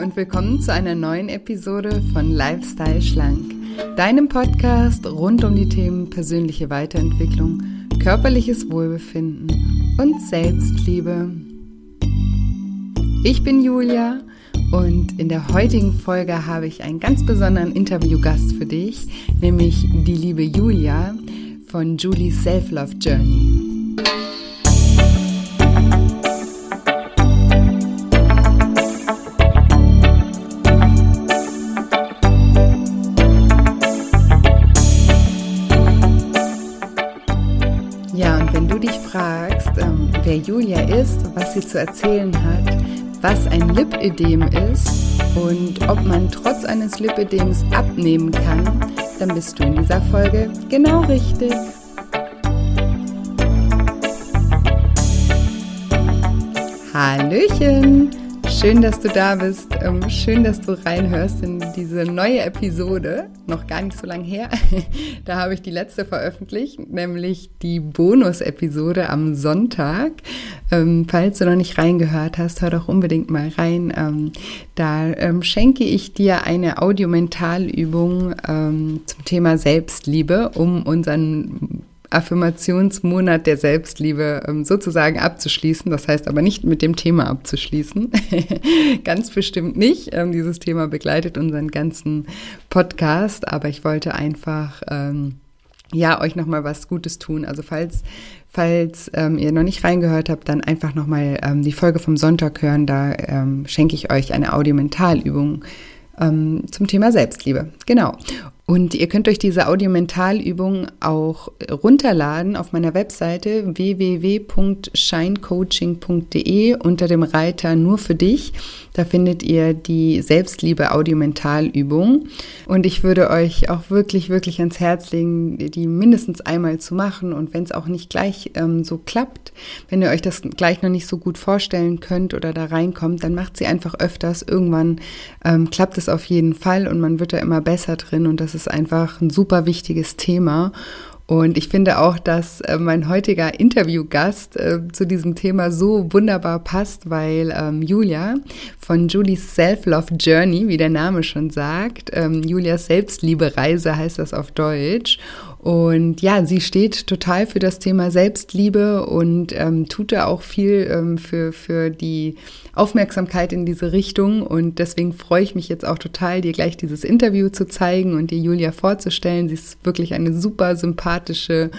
und willkommen zu einer neuen Episode von Lifestyle Schlank, deinem Podcast rund um die Themen persönliche Weiterentwicklung, körperliches Wohlbefinden und Selbstliebe. Ich bin Julia und in der heutigen Folge habe ich einen ganz besonderen Interviewgast für dich, nämlich die liebe Julia von Julie's Self-Love Journey. Wer Julia ist, was sie zu erzählen hat, was ein Lipödem ist und ob man trotz eines Lipödems abnehmen kann, dann bist du in dieser Folge genau richtig. Hallöchen! Schön, dass du da bist. Ähm, schön, dass du reinhörst in diese neue Episode. Noch gar nicht so lange her. Da habe ich die letzte veröffentlicht, nämlich die Bonus-Episode am Sonntag. Ähm, falls du noch nicht reingehört hast, hör doch unbedingt mal rein. Ähm, da schenke ich dir eine Audiomentalübung zum Thema Selbstliebe, um unseren Affirmationsmonat der Selbstliebe ähm, sozusagen abzuschließen. Das heißt aber nicht mit dem Thema abzuschließen. Ganz bestimmt nicht. Ähm, dieses Thema begleitet unseren ganzen Podcast, aber ich wollte einfach ähm, ja euch noch mal was Gutes tun. Also falls Falls ihr noch nicht reingehört habt, dann einfach nochmal die Folge vom Sonntag hören. Da schenke ich euch eine Audiomentalübung zum Thema Selbstliebe. Genau. Und ihr könnt euch diese Audiomentalübung auch runterladen auf meiner Webseite www.shinecoaching.de unter dem Reiter nur für dich. Da findet ihr die Selbstliebe Audiomentalübung. Und ich würde euch auch wirklich, wirklich ans Herz legen, die mindestens einmal zu machen. Und wenn es auch nicht gleich ähm, so klappt, wenn ihr euch das gleich noch nicht so gut vorstellen könnt oder da reinkommt, dann macht sie einfach öfters. Irgendwann ähm, klappt es auf jeden Fall und man wird da immer besser drin. Und das ist ist einfach ein super wichtiges Thema. Und ich finde auch, dass äh, mein heutiger Interviewgast äh, zu diesem Thema so wunderbar passt, weil ähm, Julia von Julie's Self-Love Journey, wie der Name schon sagt, ähm, Julias Selbstliebe-Reise heißt das auf Deutsch. Und ja, sie steht total für das Thema Selbstliebe und ähm, tut da auch viel ähm, für, für die Aufmerksamkeit in diese Richtung. Und deswegen freue ich mich jetzt auch total, dir gleich dieses Interview zu zeigen und dir Julia vorzustellen. Sie ist wirklich eine super sympathische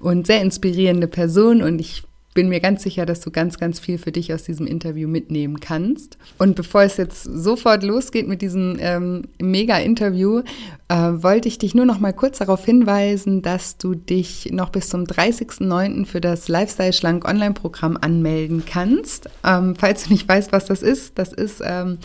und sehr inspirierende Person und ich bin mir ganz sicher, dass du ganz, ganz viel für dich aus diesem Interview mitnehmen kannst. Und bevor es jetzt sofort losgeht mit diesem ähm, Mega-Interview, äh, wollte ich dich nur noch mal kurz darauf hinweisen, dass du dich noch bis zum 30.09. für das Lifestyle Schlank Online-Programm anmelden kannst. Ähm, falls du nicht weißt, was das ist, das ist ähm,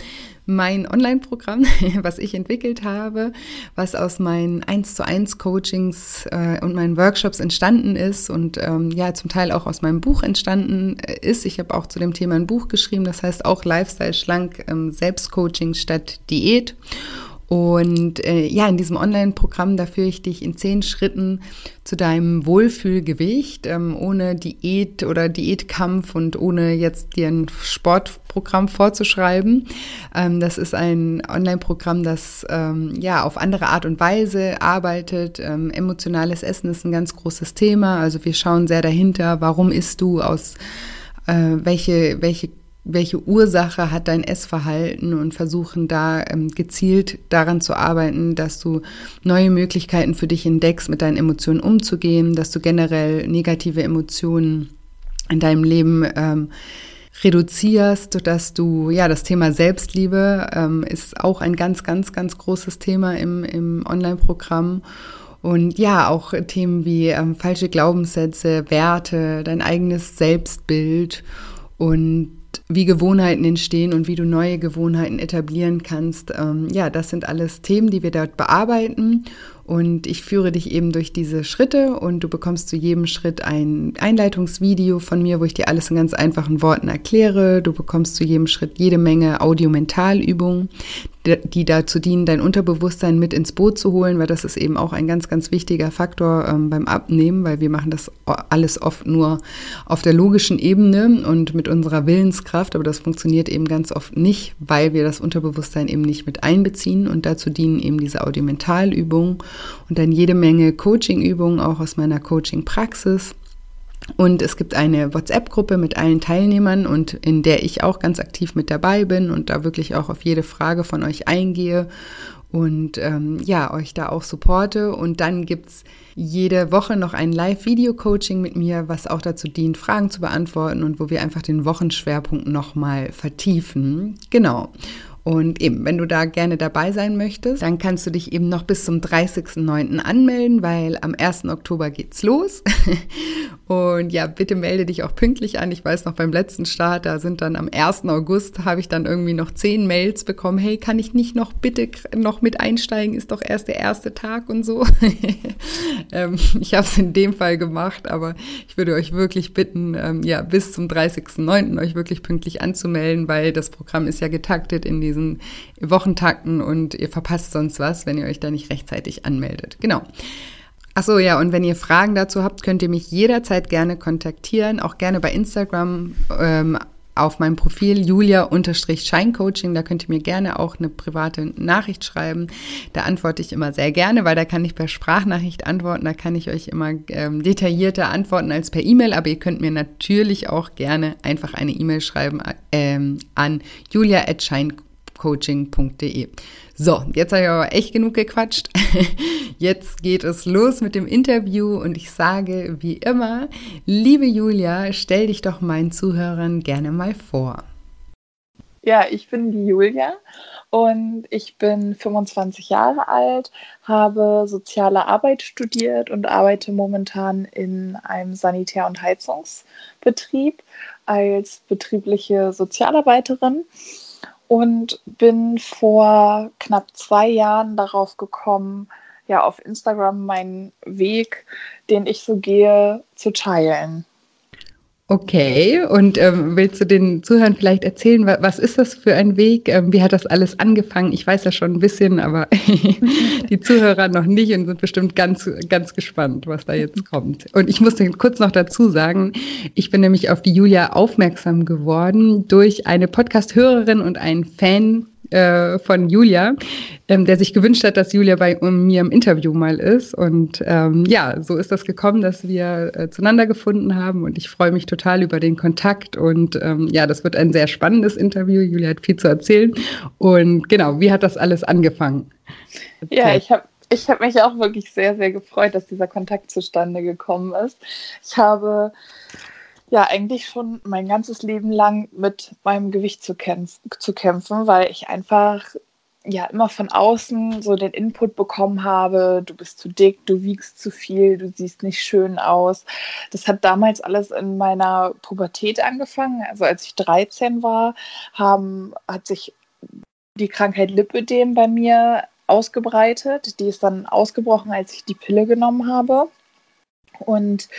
mein Online-Programm, was ich entwickelt habe, was aus meinen 1 zu 1 Coachings äh, und meinen Workshops entstanden ist und ähm, ja, zum Teil auch aus meinem Buch entstanden äh, ist. Ich habe auch zu dem Thema ein Buch geschrieben, das heißt auch Lifestyle schlank, ähm, Selbstcoaching statt Diät. Und äh, ja, in diesem Online-Programm, da führe ich dich in zehn Schritten zu deinem Wohlfühlgewicht, ähm, ohne Diät oder Diätkampf und ohne jetzt dir ein Sportprogramm vorzuschreiben. Ähm, das ist ein Online-Programm, das ähm, ja auf andere Art und Weise arbeitet. Ähm, emotionales Essen ist ein ganz großes Thema. Also wir schauen sehr dahinter, warum isst du aus äh, welche, welche welche Ursache hat dein Essverhalten und versuchen da ähm, gezielt daran zu arbeiten, dass du neue Möglichkeiten für dich entdeckst, mit deinen Emotionen umzugehen, dass du generell negative Emotionen in deinem Leben ähm, reduzierst, dass du, ja, das Thema Selbstliebe ähm, ist auch ein ganz, ganz, ganz großes Thema im, im Online-Programm. Und ja, auch Themen wie ähm, falsche Glaubenssätze, Werte, dein eigenes Selbstbild und wie Gewohnheiten entstehen und wie du neue Gewohnheiten etablieren kannst. Ähm, ja, das sind alles Themen, die wir dort bearbeiten. Und ich führe dich eben durch diese Schritte und du bekommst zu jedem Schritt ein Einleitungsvideo von mir, wo ich dir alles in ganz einfachen Worten erkläre. Du bekommst zu jedem Schritt jede Menge Audiomentalübungen die dazu dienen, dein Unterbewusstsein mit ins Boot zu holen, weil das ist eben auch ein ganz, ganz wichtiger Faktor ähm, beim Abnehmen, weil wir machen das alles oft nur auf der logischen Ebene und mit unserer Willenskraft, aber das funktioniert eben ganz oft nicht, weil wir das Unterbewusstsein eben nicht mit einbeziehen und dazu dienen eben diese Audiomentalübungen und dann jede Menge Coachingübungen auch aus meiner Coaching-Praxis und es gibt eine WhatsApp-Gruppe mit allen Teilnehmern und in der ich auch ganz aktiv mit dabei bin und da wirklich auch auf jede Frage von euch eingehe und ähm, ja, euch da auch supporte. Und dann gibt es jede Woche noch ein Live-Video-Coaching mit mir, was auch dazu dient, Fragen zu beantworten und wo wir einfach den Wochenschwerpunkt nochmal vertiefen. Genau. Und eben, wenn du da gerne dabei sein möchtest, dann kannst du dich eben noch bis zum 30.09. anmelden, weil am 1. Oktober geht's los. Und ja, bitte melde dich auch pünktlich an. Ich weiß noch beim letzten Start, da sind dann am 1. August, habe ich dann irgendwie noch zehn Mails bekommen. Hey, kann ich nicht noch bitte noch mit einsteigen? Ist doch erst der erste Tag und so. ähm, ich habe es in dem Fall gemacht, aber ich würde euch wirklich bitten, ähm, ja, bis zum 30.09. euch wirklich pünktlich anzumelden, weil das Programm ist ja getaktet in die diesen Wochentakten und ihr verpasst sonst was, wenn ihr euch da nicht rechtzeitig anmeldet. Genau. Achso, ja, und wenn ihr Fragen dazu habt, könnt ihr mich jederzeit gerne kontaktieren, auch gerne bei Instagram ähm, auf meinem Profil julia-scheincoaching. Da könnt ihr mir gerne auch eine private Nachricht schreiben. Da antworte ich immer sehr gerne, weil da kann ich per Sprachnachricht antworten. Da kann ich euch immer ähm, detaillierter antworten als per E-Mail. Aber ihr könnt mir natürlich auch gerne einfach eine E-Mail schreiben ähm, an julia.scheincoaching coaching.de. So, jetzt habe ich aber echt genug gequatscht. Jetzt geht es los mit dem Interview und ich sage wie immer, liebe Julia, stell dich doch meinen Zuhörern gerne mal vor. Ja, ich bin die Julia und ich bin 25 Jahre alt, habe soziale Arbeit studiert und arbeite momentan in einem Sanitär- und Heizungsbetrieb als betriebliche Sozialarbeiterin und bin vor knapp zwei Jahren darauf gekommen, ja, auf Instagram meinen Weg, den ich so gehe, zu teilen. Okay, und ähm, willst du den Zuhörern vielleicht erzählen, was ist das für ein Weg? Ähm, wie hat das alles angefangen? Ich weiß ja schon ein bisschen, aber die Zuhörer noch nicht und sind bestimmt ganz, ganz gespannt, was da jetzt kommt. Und ich musste kurz noch dazu sagen, ich bin nämlich auf die Julia aufmerksam geworden durch eine Podcast-Hörerin und einen Fan äh, von Julia, ähm, der sich gewünscht hat, dass Julia bei um, mir im Interview mal ist. Und ähm, ja, so ist das gekommen, dass wir äh, zueinander gefunden haben. Und ich freue mich total über den Kontakt. Und ähm, ja, das wird ein sehr spannendes Interview. Julia hat viel zu erzählen. Und genau, wie hat das alles angefangen? Erzähl. Ja, ich habe ich habe mich auch wirklich sehr, sehr gefreut, dass dieser Kontakt zustande gekommen ist. Ich habe ja eigentlich schon mein ganzes Leben lang mit meinem Gewicht zu, kämpf zu kämpfen, weil ich einfach ja immer von außen so den Input bekommen habe, du bist zu dick, du wiegst zu viel, du siehst nicht schön aus. Das hat damals alles in meiner Pubertät angefangen. Also als ich 13 war, haben, hat sich die Krankheit Lipödem bei mir ausgebreitet. Die ist dann ausgebrochen, als ich die Pille genommen habe. Und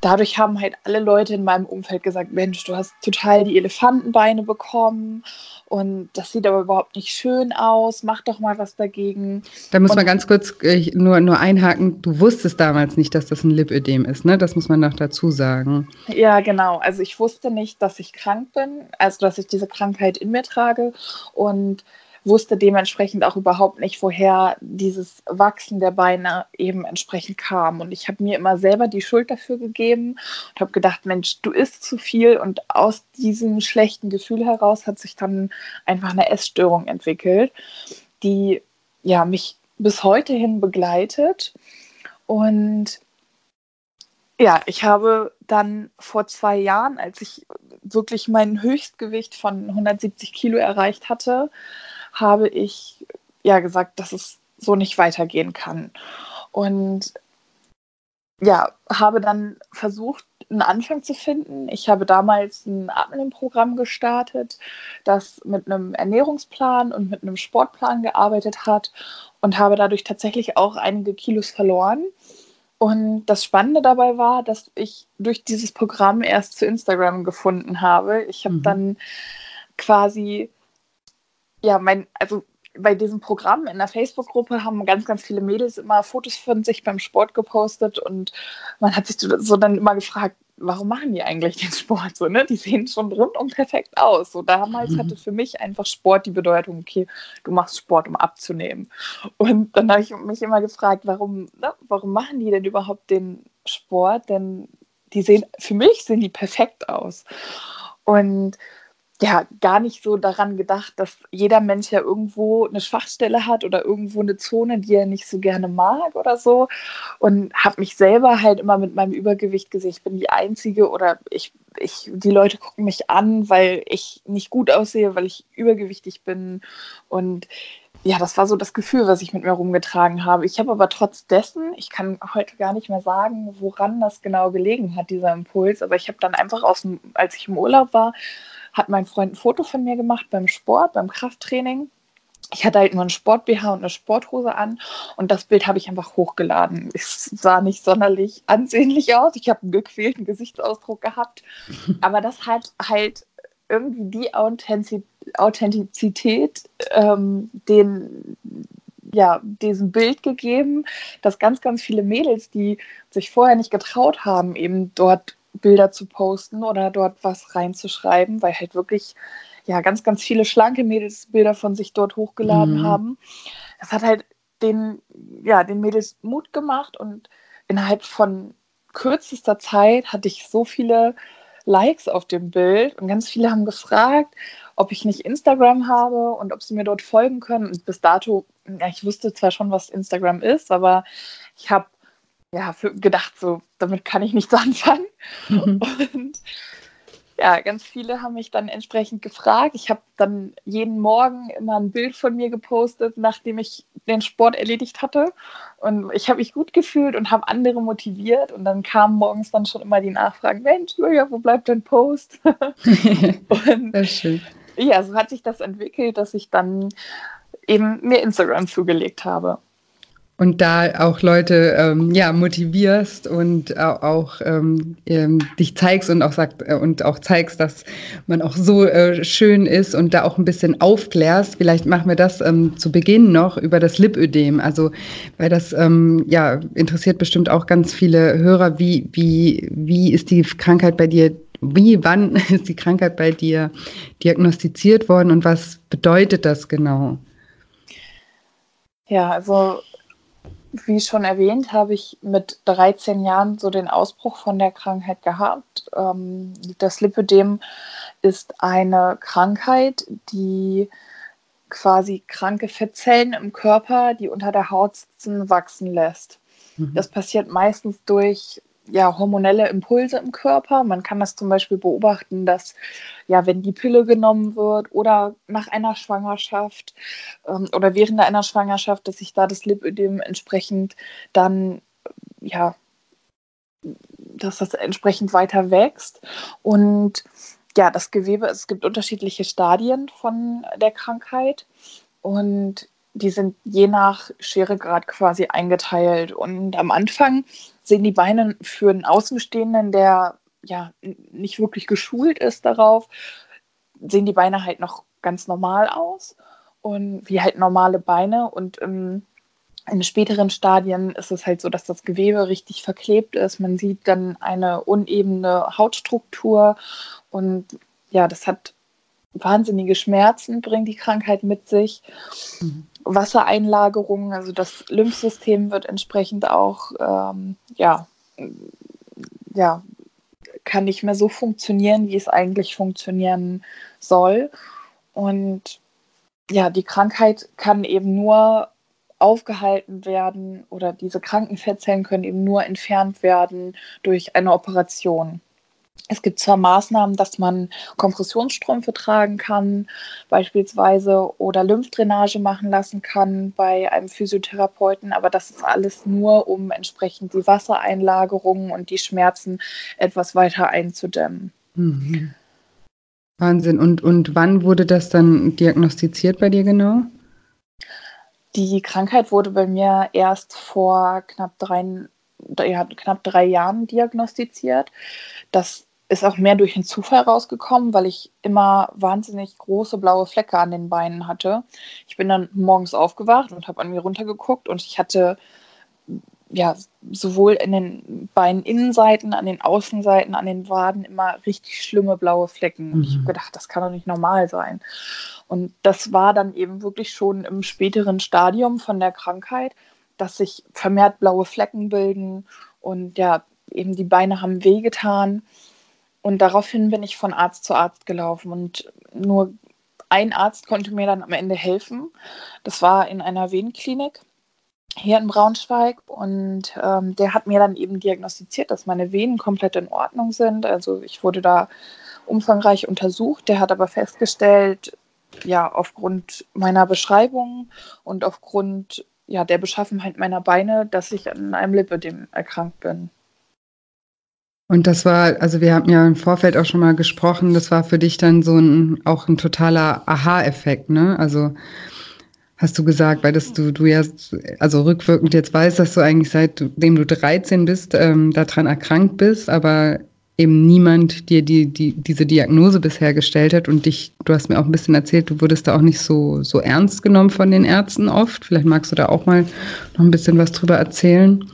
dadurch haben halt alle Leute in meinem Umfeld gesagt, Mensch, du hast total die Elefantenbeine bekommen und das sieht aber überhaupt nicht schön aus, mach doch mal was dagegen. Da muss und man ganz kurz äh, nur, nur einhaken, du wusstest damals nicht, dass das ein Lipödem ist, ne? Das muss man noch dazu sagen. Ja, genau. Also ich wusste nicht, dass ich krank bin, also dass ich diese Krankheit in mir trage und wusste dementsprechend auch überhaupt nicht, woher dieses Wachsen der Beine eben entsprechend kam. Und ich habe mir immer selber die Schuld dafür gegeben und habe gedacht, Mensch, du isst zu viel. Und aus diesem schlechten Gefühl heraus hat sich dann einfach eine Essstörung entwickelt, die ja mich bis heute hin begleitet. Und ja, ich habe dann vor zwei Jahren, als ich wirklich mein Höchstgewicht von 170 Kilo erreicht hatte, habe ich ja gesagt, dass es so nicht weitergehen kann. Und ja, habe dann versucht, einen Anfang zu finden. Ich habe damals ein Abnehmen-Programm gestartet, das mit einem Ernährungsplan und mit einem Sportplan gearbeitet hat und habe dadurch tatsächlich auch einige Kilos verloren. Und das Spannende dabei war, dass ich durch dieses Programm erst zu Instagram gefunden habe. Ich habe mhm. dann quasi, ja, mein, also bei diesem Programm in der Facebook-Gruppe haben ganz, ganz viele Mädels immer Fotos von sich beim Sport gepostet und man hat sich so dann immer gefragt, warum machen die eigentlich den Sport so, ne? Die sehen schon rundum perfekt aus. So damals mhm. hatte für mich einfach Sport die Bedeutung, okay, du machst Sport, um abzunehmen. Und dann habe ich mich immer gefragt, warum, ne? warum machen die denn überhaupt den Sport? Denn die sehen, für mich sehen die perfekt aus. Und ja gar nicht so daran gedacht, dass jeder Mensch ja irgendwo eine Schwachstelle hat oder irgendwo eine Zone, die er nicht so gerne mag oder so. Und habe mich selber halt immer mit meinem Übergewicht gesehen. Ich bin die Einzige oder ich, ich, die Leute gucken mich an, weil ich nicht gut aussehe, weil ich übergewichtig bin. Und ja, das war so das Gefühl, was ich mit mir rumgetragen habe. Ich habe aber trotz dessen, ich kann heute gar nicht mehr sagen, woran das genau gelegen hat, dieser Impuls, aber ich habe dann einfach aus dem, als ich im Urlaub war, hat mein Freund ein Foto von mir gemacht beim Sport, beim Krafttraining. Ich hatte halt nur ein Sport-BH und eine Sporthose an und das Bild habe ich einfach hochgeladen. Es sah nicht sonderlich ansehnlich aus. Ich habe einen gequälten Gesichtsausdruck gehabt, aber das hat halt irgendwie die Authentizität, ähm, den, ja, diesem Bild gegeben, dass ganz, ganz viele Mädels, die sich vorher nicht getraut haben, eben dort Bilder zu posten oder dort was reinzuschreiben, weil halt wirklich ja ganz, ganz viele schlanke Mädels Bilder von sich dort hochgeladen mhm. haben. Das hat halt den, ja, den Mädels Mut gemacht und innerhalb von kürzester Zeit hatte ich so viele Likes auf dem Bild und ganz viele haben gefragt, ob ich nicht Instagram habe und ob sie mir dort folgen können. Und bis dato, ja, ich wusste zwar schon, was Instagram ist, aber ich habe ja, für, gedacht, so, damit kann ich nichts anfangen. Mhm. Und ja, ganz viele haben mich dann entsprechend gefragt. Ich habe dann jeden Morgen immer ein Bild von mir gepostet, nachdem ich den Sport erledigt hatte. Und ich habe mich gut gefühlt und habe andere motiviert. Und dann kamen morgens dann schon immer die Nachfragen: Mensch, Julia, wo bleibt dein Post? und das schön. ja, so hat sich das entwickelt, dass ich dann eben mir Instagram zugelegt habe und da auch Leute ähm, ja motivierst und auch ähm, ähm, dich zeigst und auch sagt äh, und auch zeigst, dass man auch so äh, schön ist und da auch ein bisschen aufklärst. Vielleicht machen wir das ähm, zu Beginn noch über das Lipödem. Also weil das ähm, ja interessiert bestimmt auch ganz viele Hörer. Wie wie wie ist die Krankheit bei dir? Wie wann ist die Krankheit bei dir diagnostiziert worden und was bedeutet das genau? Ja, also wie schon erwähnt, habe ich mit 13 Jahren so den Ausbruch von der Krankheit gehabt. Ähm, das Lipödem ist eine Krankheit, die quasi kranke Fettzellen im Körper, die unter der Haut sitzen, wachsen lässt. Mhm. Das passiert meistens durch ja, hormonelle Impulse im Körper. Man kann das zum Beispiel beobachten, dass ja, wenn die Pille genommen wird oder nach einer Schwangerschaft ähm, oder während einer Schwangerschaft, dass sich da das Lipödem entsprechend dann ja, dass das entsprechend weiter wächst und ja, das Gewebe, es gibt unterschiedliche Stadien von der Krankheit und die sind je nach Scheregrad quasi eingeteilt. Und am Anfang sehen die Beine für einen Außenstehenden, der ja nicht wirklich geschult ist darauf, sehen die Beine halt noch ganz normal aus und wie halt normale Beine. Und im, in späteren Stadien ist es halt so, dass das Gewebe richtig verklebt ist. Man sieht dann eine unebene Hautstruktur und ja, das hat wahnsinnige Schmerzen, bringt die Krankheit mit sich. Mhm. Wassereinlagerungen, also das Lymphsystem wird entsprechend auch, ähm, ja, ja, kann nicht mehr so funktionieren, wie es eigentlich funktionieren soll. Und ja, die Krankheit kann eben nur aufgehalten werden oder diese kranken Fettzellen können eben nur entfernt werden durch eine Operation. Es gibt zwar Maßnahmen, dass man Kompressionsstrümpfe tragen kann, beispielsweise, oder Lymphdrainage machen lassen kann bei einem Physiotherapeuten, aber das ist alles nur, um entsprechend die Wassereinlagerungen und die Schmerzen etwas weiter einzudämmen. Mhm. Wahnsinn. Und, und wann wurde das dann diagnostiziert bei dir genau? Die Krankheit wurde bei mir erst vor knapp drei, ja, knapp drei Jahren diagnostiziert. Das ist auch mehr durch den Zufall rausgekommen, weil ich immer wahnsinnig große blaue Flecke an den Beinen hatte. Ich bin dann morgens aufgewacht und habe an mir runtergeguckt und ich hatte ja sowohl in den Beininnenseiten, an den Außenseiten, an den Waden immer richtig schlimme blaue Flecken. Mhm. Ich habe gedacht, das kann doch nicht normal sein. Und das war dann eben wirklich schon im späteren Stadium von der Krankheit, dass sich vermehrt blaue Flecken bilden und ja, eben die Beine haben wehgetan. Und daraufhin bin ich von Arzt zu Arzt gelaufen und nur ein Arzt konnte mir dann am Ende helfen. Das war in einer Venenklinik hier in Braunschweig und ähm, der hat mir dann eben diagnostiziert, dass meine Venen komplett in Ordnung sind. Also ich wurde da umfangreich untersucht. Der hat aber festgestellt, ja, aufgrund meiner Beschreibung und aufgrund ja, der Beschaffenheit meiner Beine, dass ich an einem Lipödem erkrankt bin. Und das war, also wir haben ja im Vorfeld auch schon mal gesprochen, das war für dich dann so ein, auch ein totaler Aha-Effekt, ne? Also hast du gesagt, weil das du, du ja, also rückwirkend jetzt weißt, dass du eigentlich seitdem du 13 bist, ähm, daran erkrankt bist, aber eben niemand dir die, die, diese Diagnose bisher gestellt hat und dich, du hast mir auch ein bisschen erzählt, du wurdest da auch nicht so, so ernst genommen von den Ärzten oft. Vielleicht magst du da auch mal noch ein bisschen was drüber erzählen.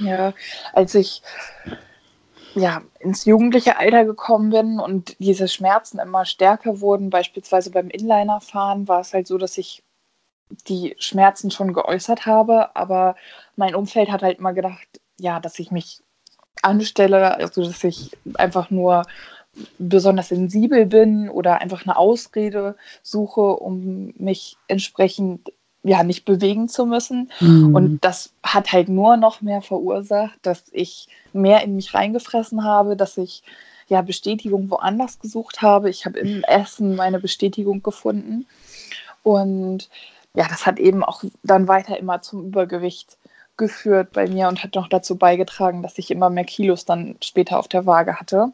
Ja, als ich ja, ins jugendliche Alter gekommen bin und diese Schmerzen immer stärker wurden, beispielsweise beim Inlinerfahren, war es halt so, dass ich die Schmerzen schon geäußert habe, aber mein Umfeld hat halt immer gedacht, ja, dass ich mich anstelle, also dass ich einfach nur besonders sensibel bin oder einfach eine Ausrede suche, um mich entsprechend ja nicht bewegen zu müssen. Mhm. Und das hat halt nur noch mehr verursacht, dass ich mehr in mich reingefressen habe, dass ich ja Bestätigung woanders gesucht habe. Ich habe im Essen meine Bestätigung gefunden. Und ja, das hat eben auch dann weiter immer zum Übergewicht geführt bei mir und hat noch dazu beigetragen, dass ich immer mehr Kilos dann später auf der Waage hatte.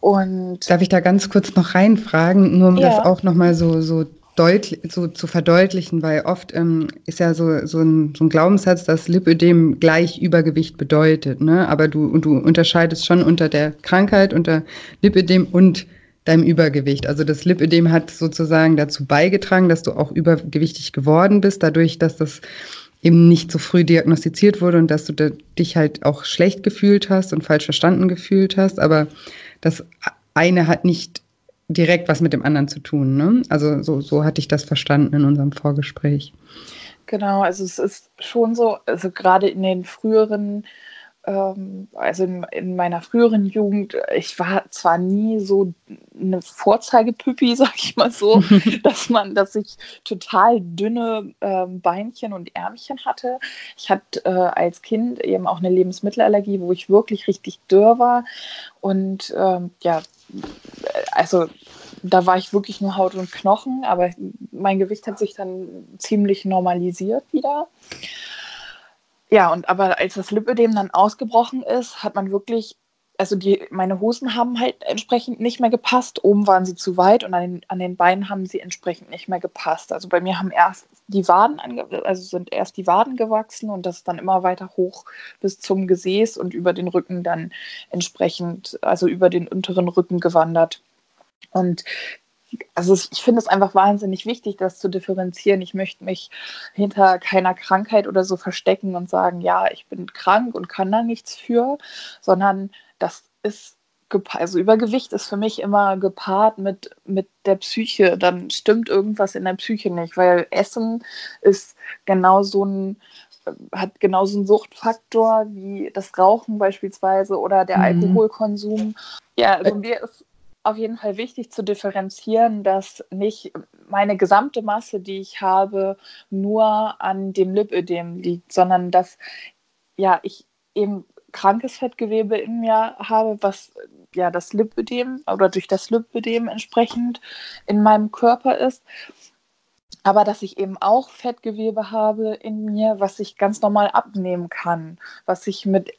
Und Darf ich da ganz kurz noch reinfragen, nur um ja. das auch nochmal so, so deutlich so zu verdeutlichen, weil oft ähm, ist ja so, so, ein, so ein Glaubenssatz, dass Lipödem gleich Übergewicht bedeutet. Ne? Aber du, du unterscheidest schon unter der Krankheit, unter Lipödem und deinem Übergewicht. Also das Lipödem hat sozusagen dazu beigetragen, dass du auch übergewichtig geworden bist, dadurch, dass das eben nicht so früh diagnostiziert wurde und dass du da, dich halt auch schlecht gefühlt hast und falsch verstanden gefühlt hast. Aber das eine hat nicht direkt was mit dem anderen zu tun. Ne? Also so, so hatte ich das verstanden in unserem Vorgespräch. Genau, also es ist schon so, also gerade in den früheren also in, in, meiner früheren Jugend, ich war zwar nie so eine Vorzeigepüppi, sag ich mal so, dass man, dass ich total dünne ähm, Beinchen und Ärmchen hatte. Ich hatte äh, als Kind eben auch eine Lebensmittelallergie, wo ich wirklich richtig dürr war. Und ähm, ja, also da war ich wirklich nur Haut und Knochen, aber mein Gewicht hat sich dann ziemlich normalisiert wieder. Ja, und aber als das Lipödem dann ausgebrochen ist, hat man wirklich, also die, meine Hosen haben halt entsprechend nicht mehr gepasst. Oben waren sie zu weit und an den, an den Beinen haben sie entsprechend nicht mehr gepasst. Also bei mir haben erst die Waden, ange also sind erst die Waden gewachsen und das dann immer weiter hoch bis zum Gesäß und über den Rücken dann entsprechend, also über den unteren Rücken gewandert. Und also ich finde es einfach wahnsinnig wichtig, das zu differenzieren. Ich möchte mich hinter keiner Krankheit oder so verstecken und sagen, ja, ich bin krank und kann da nichts für, sondern das ist also Übergewicht ist für mich immer gepaart mit, mit der Psyche. Dann stimmt irgendwas in der Psyche nicht, weil Essen ist genau so ein, hat genauso einen Suchtfaktor wie das Rauchen beispielsweise oder der mhm. Alkoholkonsum. Ja, also mir ist auf jeden Fall wichtig zu differenzieren, dass nicht meine gesamte Masse, die ich habe, nur an dem Lipödem liegt, sondern dass ja ich eben krankes Fettgewebe in mir habe, was ja das Lipödem oder durch das Lipödem entsprechend in meinem Körper ist. Aber dass ich eben auch Fettgewebe habe in mir, was ich ganz normal abnehmen kann, was ich mit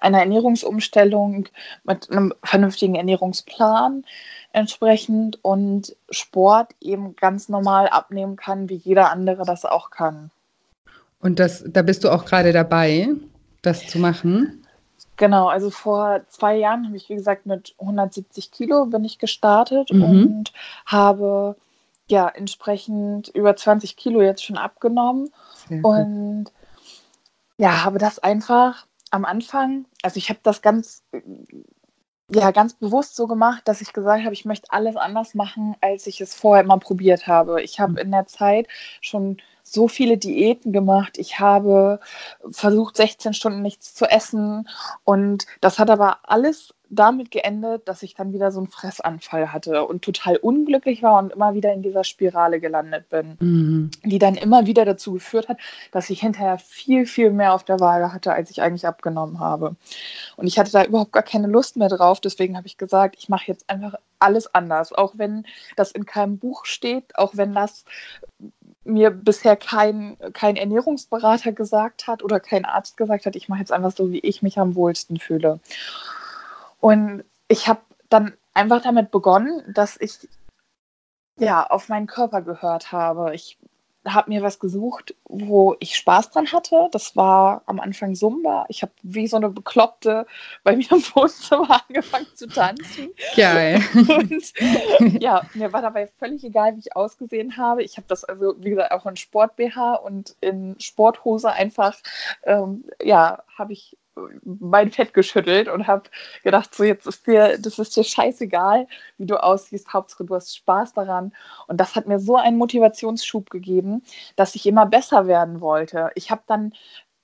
einer Ernährungsumstellung, mit einem vernünftigen Ernährungsplan entsprechend und Sport eben ganz normal abnehmen kann, wie jeder andere das auch kann. Und das, da bist du auch gerade dabei, das zu machen? Genau, also vor zwei Jahren habe ich, wie gesagt, mit 170 Kilo bin ich gestartet mhm. und habe ja entsprechend über 20 Kilo jetzt schon abgenommen. und ja, habe das einfach am Anfang, also ich habe das ganz ja ganz bewusst so gemacht, dass ich gesagt habe, ich möchte alles anders machen, als ich es vorher immer probiert habe. Ich habe in der Zeit schon so viele Diäten gemacht. Ich habe versucht, 16 Stunden nichts zu essen. Und das hat aber alles damit geendet, dass ich dann wieder so einen Fressanfall hatte und total unglücklich war und immer wieder in dieser Spirale gelandet bin, mhm. die dann immer wieder dazu geführt hat, dass ich hinterher viel, viel mehr auf der Waage hatte, als ich eigentlich abgenommen habe. Und ich hatte da überhaupt gar keine Lust mehr drauf. Deswegen habe ich gesagt, ich mache jetzt einfach alles anders, auch wenn das in keinem Buch steht, auch wenn das mir bisher kein, kein Ernährungsberater gesagt hat oder kein Arzt gesagt hat, ich mache jetzt einfach so, wie ich mich am wohlsten fühle. Und ich habe dann einfach damit begonnen, dass ich ja auf meinen Körper gehört habe. Ich habe mir was gesucht, wo ich Spaß dran hatte. Das war am Anfang Zumba. Ich habe wie so eine Bekloppte bei mir im Wohnzimmer angefangen zu tanzen. Geil. Und ja, mir war dabei völlig egal, wie ich ausgesehen habe. Ich habe das also, wie gesagt, auch in Sport-BH und in Sporthose einfach, ähm, ja, habe ich mein Fett geschüttelt und habe gedacht, so jetzt ist dir, das ist dir scheißegal, wie du aussiehst, Hauptsache du hast Spaß daran. Und das hat mir so einen Motivationsschub gegeben, dass ich immer besser werden wollte. Ich habe dann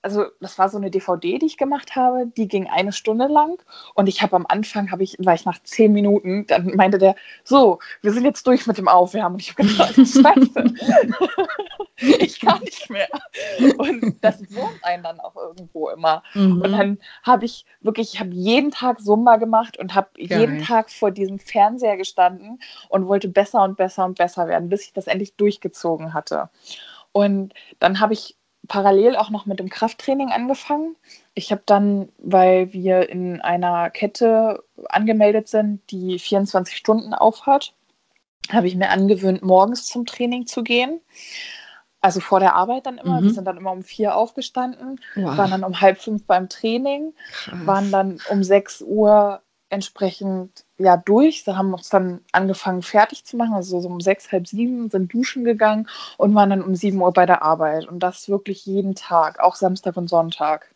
also das war so eine DVD, die ich gemacht habe, die ging eine Stunde lang und ich habe am Anfang, habe ich, war ich nach zehn Minuten, dann meinte der, so, wir sind jetzt durch mit dem Aufwärmen und ich habe gedacht, scheiße, ich kann nicht mehr. Und das wurmt einen dann auch irgendwo immer. Mhm. Und dann habe ich wirklich, ich habe jeden Tag Sumba gemacht und habe jeden Tag vor diesem Fernseher gestanden und wollte besser und besser und besser werden, bis ich das endlich durchgezogen hatte. Und dann habe ich parallel auch noch mit dem Krafttraining angefangen. Ich habe dann, weil wir in einer Kette angemeldet sind, die 24 Stunden aufhat, habe ich mir angewöhnt, morgens zum Training zu gehen. Also vor der Arbeit dann immer. Mhm. Wir sind dann immer um vier aufgestanden, wow. waren dann um halb fünf beim Training, Krass. waren dann um sechs Uhr entsprechend ja durch. Sie haben uns dann angefangen fertig zu machen, also so um sechs, halb sieben sind duschen gegangen und waren dann um sieben Uhr bei der Arbeit. Und das wirklich jeden Tag, auch Samstag und Sonntag.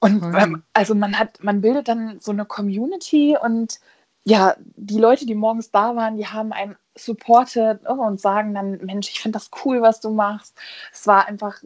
Und ähm, also man hat, man bildet dann so eine Community und ja, die Leute, die morgens da waren, die haben einen supportet oh, und sagen dann, Mensch, ich finde das cool, was du machst. Es war einfach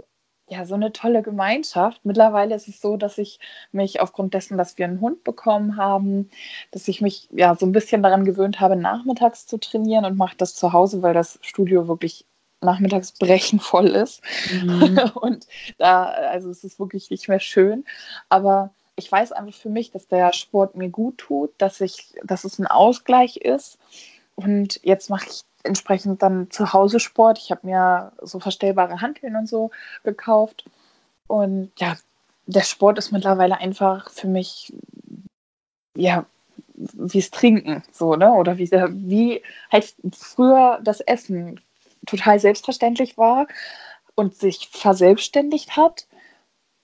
ja, so eine tolle Gemeinschaft. Mittlerweile ist es so, dass ich mich aufgrund dessen, dass wir einen Hund bekommen haben, dass ich mich ja so ein bisschen daran gewöhnt habe, nachmittags zu trainieren und mache das zu Hause, weil das Studio wirklich nachmittags brechenvoll ist. Mhm. Und da, also es ist wirklich nicht mehr schön. Aber ich weiß einfach für mich, dass der Sport mir gut tut, dass ich, dass es ein Ausgleich ist. Und jetzt mache ich entsprechend dann zu Hause Sport. Ich habe mir so verstellbare Hanteln und so gekauft. Und ja, der Sport ist mittlerweile einfach für mich, ja, wie es Trinken, so, ne? Oder wie, wie halt früher das Essen total selbstverständlich war und sich verselbstständigt hat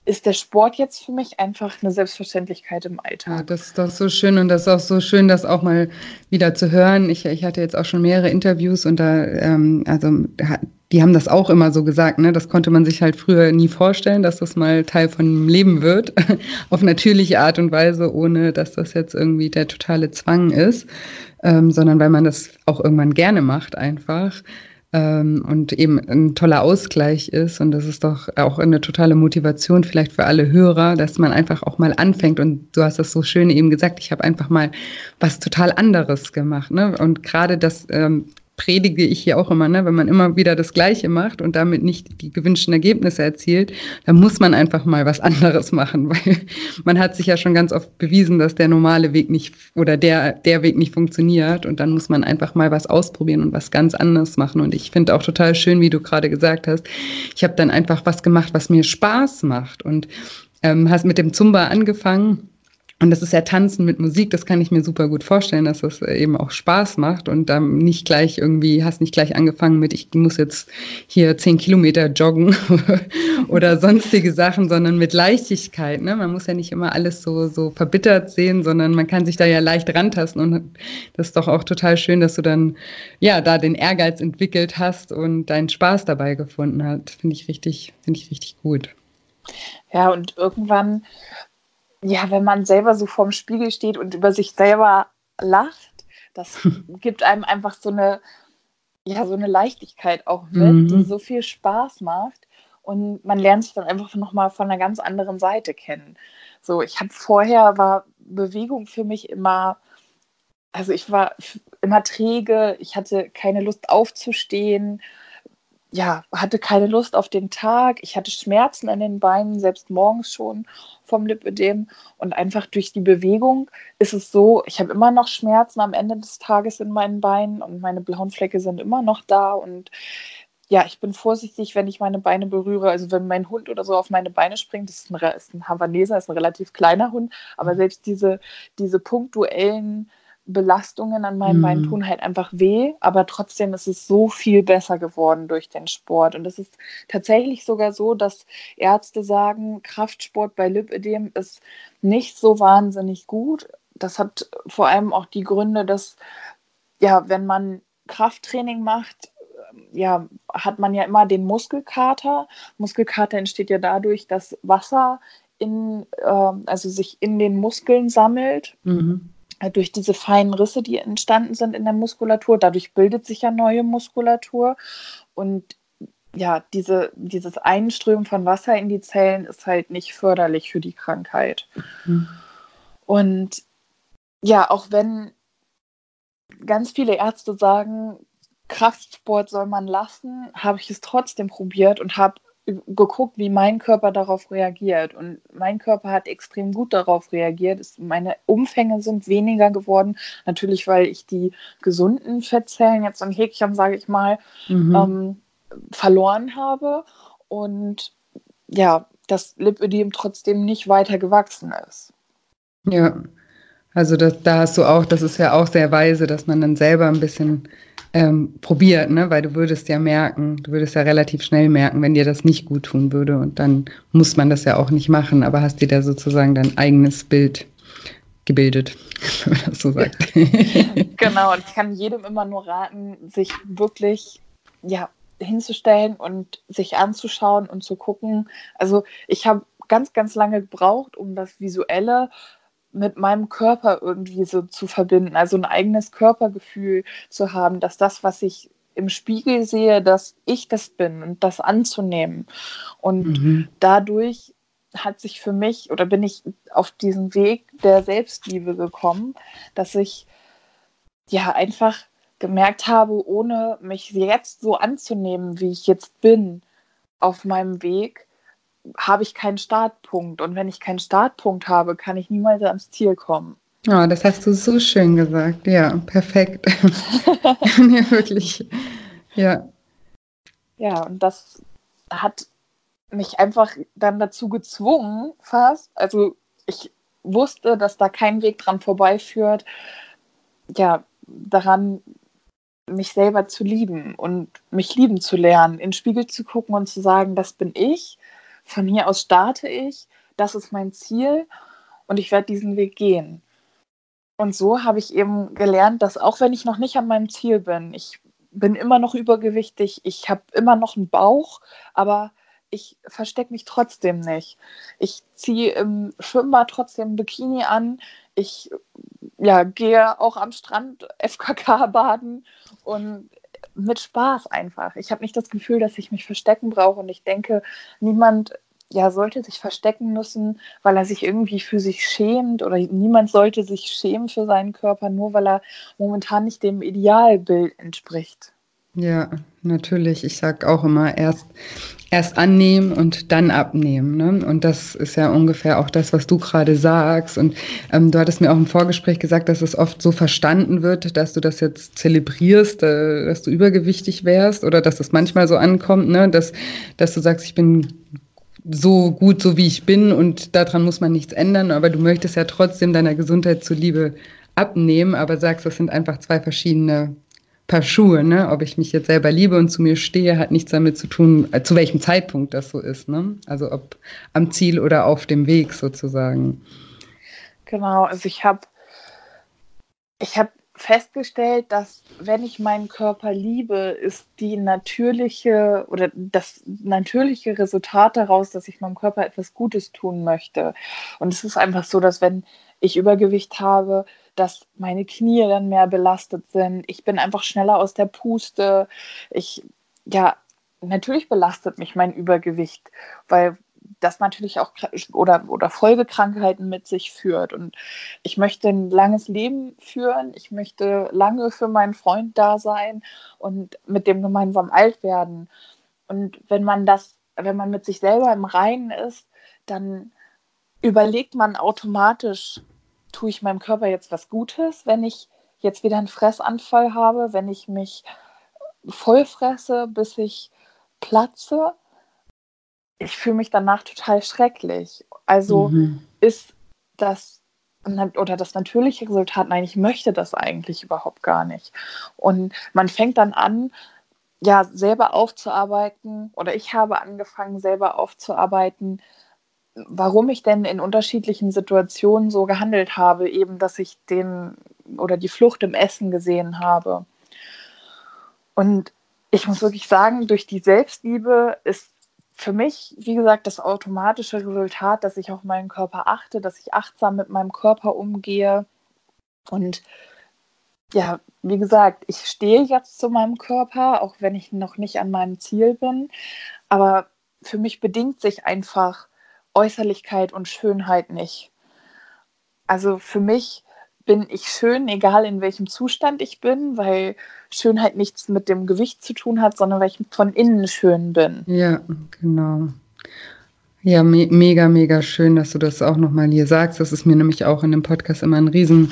ist der Sport jetzt für mich einfach eine Selbstverständlichkeit im Alltag. Ja, das ist doch so schön und das ist auch so schön, das auch mal wieder zu hören. Ich, ich hatte jetzt auch schon mehrere Interviews und da, ähm, also die haben das auch immer so gesagt, ne? Das konnte man sich halt früher nie vorstellen, dass das mal Teil von dem Leben wird, auf natürliche Art und Weise, ohne dass das jetzt irgendwie der totale Zwang ist, ähm, sondern weil man das auch irgendwann gerne macht einfach ähm, und eben ein toller Ausgleich ist. Und das ist doch auch eine totale Motivation vielleicht für alle Hörer, dass man einfach auch mal anfängt. Und du hast das so schön eben gesagt, ich habe einfach mal was total anderes gemacht. Ne? Und gerade das, ähm, predige ich hier auch immer, ne? wenn man immer wieder das Gleiche macht und damit nicht die gewünschten Ergebnisse erzielt, dann muss man einfach mal was anderes machen, weil man hat sich ja schon ganz oft bewiesen, dass der normale Weg nicht oder der, der Weg nicht funktioniert und dann muss man einfach mal was ausprobieren und was ganz anderes machen. Und ich finde auch total schön, wie du gerade gesagt hast, ich habe dann einfach was gemacht, was mir Spaß macht. Und ähm, hast mit dem Zumba angefangen und das ist ja Tanzen mit Musik, das kann ich mir super gut vorstellen, dass das eben auch Spaß macht und dann nicht gleich irgendwie, hast nicht gleich angefangen mit, ich muss jetzt hier zehn Kilometer joggen oder sonstige Sachen, sondern mit Leichtigkeit. Ne? Man muss ja nicht immer alles so, so verbittert sehen, sondern man kann sich da ja leicht rantasten und das ist doch auch total schön, dass du dann ja da den Ehrgeiz entwickelt hast und deinen Spaß dabei gefunden hast. Finde ich richtig, finde ich richtig gut. Ja, und irgendwann ja, wenn man selber so vorm Spiegel steht und über sich selber lacht, das gibt einem einfach so eine, ja, so eine Leichtigkeit auch mit, mhm. die so viel Spaß macht. Und man lernt sich dann einfach nochmal von einer ganz anderen Seite kennen. So, ich habe vorher war Bewegung für mich immer, also ich war immer träge, ich hatte keine Lust aufzustehen ja, hatte keine Lust auf den Tag. Ich hatte Schmerzen an den Beinen, selbst morgens schon vom Lipödem. Und einfach durch die Bewegung ist es so, ich habe immer noch Schmerzen am Ende des Tages in meinen Beinen und meine blauen Flecke sind immer noch da. Und ja, ich bin vorsichtig, wenn ich meine Beine berühre. Also wenn mein Hund oder so auf meine Beine springt, das ist ein, ist ein Havaneser, ist ein relativ kleiner Hund, aber mhm. selbst diese, diese punktuellen Belastungen an meinen mhm. Beinen tun halt einfach weh, aber trotzdem ist es so viel besser geworden durch den Sport. Und es ist tatsächlich sogar so, dass Ärzte sagen, Kraftsport bei Lipödem ist nicht so wahnsinnig gut. Das hat vor allem auch die Gründe, dass, ja, wenn man Krafttraining macht, ja, hat man ja immer den Muskelkater. Muskelkater entsteht ja dadurch, dass Wasser in, äh, also sich in den Muskeln sammelt. Mhm durch diese feinen Risse, die entstanden sind in der Muskulatur. Dadurch bildet sich ja neue Muskulatur. Und ja, diese, dieses Einströmen von Wasser in die Zellen ist halt nicht förderlich für die Krankheit. Mhm. Und ja, auch wenn ganz viele Ärzte sagen, Kraftsport soll man lassen, habe ich es trotzdem probiert und habe geguckt, wie mein Körper darauf reagiert. Und mein Körper hat extrem gut darauf reagiert. meine Umfänge sind weniger geworden. Natürlich, weil ich die gesunden Fettzellen jetzt ein Häkchen, sage ich mal, mhm. ähm, verloren habe. Und ja, das Lipödem trotzdem nicht weiter gewachsen ist. Ja, also das, da hast du auch, das ist ja auch sehr weise, dass man dann selber ein bisschen ähm, probiert, ne? weil du würdest ja merken, du würdest ja relativ schnell merken, wenn dir das nicht gut tun würde und dann muss man das ja auch nicht machen, aber hast dir da sozusagen dein eigenes Bild gebildet, wenn man das so sagt. genau, und ich kann jedem immer nur raten, sich wirklich ja, hinzustellen und sich anzuschauen und zu gucken. Also ich habe ganz, ganz lange gebraucht, um das Visuelle mit meinem Körper irgendwie so zu verbinden, also ein eigenes Körpergefühl zu haben, dass das, was ich im Spiegel sehe, dass ich das bin und das anzunehmen. Und mhm. dadurch hat sich für mich oder bin ich auf diesen Weg der Selbstliebe gekommen, dass ich ja einfach gemerkt habe, ohne mich jetzt so anzunehmen, wie ich jetzt bin, auf meinem Weg, habe ich keinen Startpunkt. Und wenn ich keinen Startpunkt habe, kann ich niemals ans Ziel kommen. Oh, das hast du so schön gesagt. Ja, perfekt. ja, wirklich. Ja. Ja, und das hat mich einfach dann dazu gezwungen, fast. Also ich wusste, dass da kein Weg dran vorbeiführt, ja, daran mich selber zu lieben und mich lieben zu lernen, in den Spiegel zu gucken und zu sagen, das bin ich von hier aus starte ich, das ist mein Ziel und ich werde diesen Weg gehen. Und so habe ich eben gelernt, dass auch wenn ich noch nicht an meinem Ziel bin, ich bin immer noch übergewichtig, ich habe immer noch einen Bauch, aber ich verstecke mich trotzdem nicht. Ich ziehe im Schwimmbad trotzdem ein Bikini an. Ich ja, gehe auch am Strand FKK baden und mit Spaß einfach. Ich habe nicht das Gefühl, dass ich mich verstecken brauche und ich denke, niemand ja, sollte sich verstecken müssen, weil er sich irgendwie für sich schämt oder niemand sollte sich schämen für seinen Körper, nur weil er momentan nicht dem Idealbild entspricht. Ja, natürlich. Ich sage auch immer, erst, erst annehmen und dann abnehmen. Ne? Und das ist ja ungefähr auch das, was du gerade sagst. Und ähm, du hattest mir auch im Vorgespräch gesagt, dass es oft so verstanden wird, dass du das jetzt zelebrierst, äh, dass du übergewichtig wärst oder dass es manchmal so ankommt, ne? dass, dass du sagst, ich bin so gut, so wie ich bin und daran muss man nichts ändern, aber du möchtest ja trotzdem deiner Gesundheit zuliebe abnehmen, aber sagst, das sind einfach zwei verschiedene Paar Schuhe, ne? Ob ich mich jetzt selber liebe und zu mir stehe, hat nichts damit zu tun, äh, zu welchem Zeitpunkt das so ist, ne? Also ob am Ziel oder auf dem Weg sozusagen. Genau, also ich habe ich habe festgestellt, dass wenn ich meinen Körper liebe, ist die natürliche oder das natürliche Resultat daraus, dass ich meinem Körper etwas Gutes tun möchte. Und es ist einfach so, dass wenn ich Übergewicht habe, dass meine Knie dann mehr belastet sind. Ich bin einfach schneller aus der Puste. Ich, ja, natürlich belastet mich mein Übergewicht, weil das natürlich auch oder, oder Folgekrankheiten mit sich führt. Und ich möchte ein langes Leben führen. Ich möchte lange für meinen Freund da sein und mit dem gemeinsam alt werden. Und wenn man das, wenn man mit sich selber im Reinen ist, dann überlegt man automatisch, tue ich meinem Körper jetzt was Gutes, wenn ich jetzt wieder einen Fressanfall habe, wenn ich mich voll fresse, bis ich platze. Ich fühle mich danach total schrecklich. Also mhm. ist das oder das natürliche Resultat, nein, ich möchte das eigentlich überhaupt gar nicht. Und man fängt dann an, ja, selber aufzuarbeiten, oder ich habe angefangen, selber aufzuarbeiten, warum ich denn in unterschiedlichen Situationen so gehandelt habe, eben dass ich den oder die Flucht im Essen gesehen habe. Und ich muss wirklich sagen, durch die Selbstliebe ist für mich, wie gesagt, das automatische Resultat, dass ich auf meinen Körper achte, dass ich achtsam mit meinem Körper umgehe. Und ja, wie gesagt, ich stehe jetzt zu meinem Körper, auch wenn ich noch nicht an meinem Ziel bin. Aber für mich bedingt sich einfach Äußerlichkeit und Schönheit nicht. Also für mich bin ich schön, egal in welchem Zustand ich bin, weil Schönheit nichts mit dem Gewicht zu tun hat, sondern weil ich von innen schön bin. Ja, genau. Ja, me mega, mega schön, dass du das auch nochmal hier sagst. Das ist mir nämlich auch in dem Podcast immer ein riesen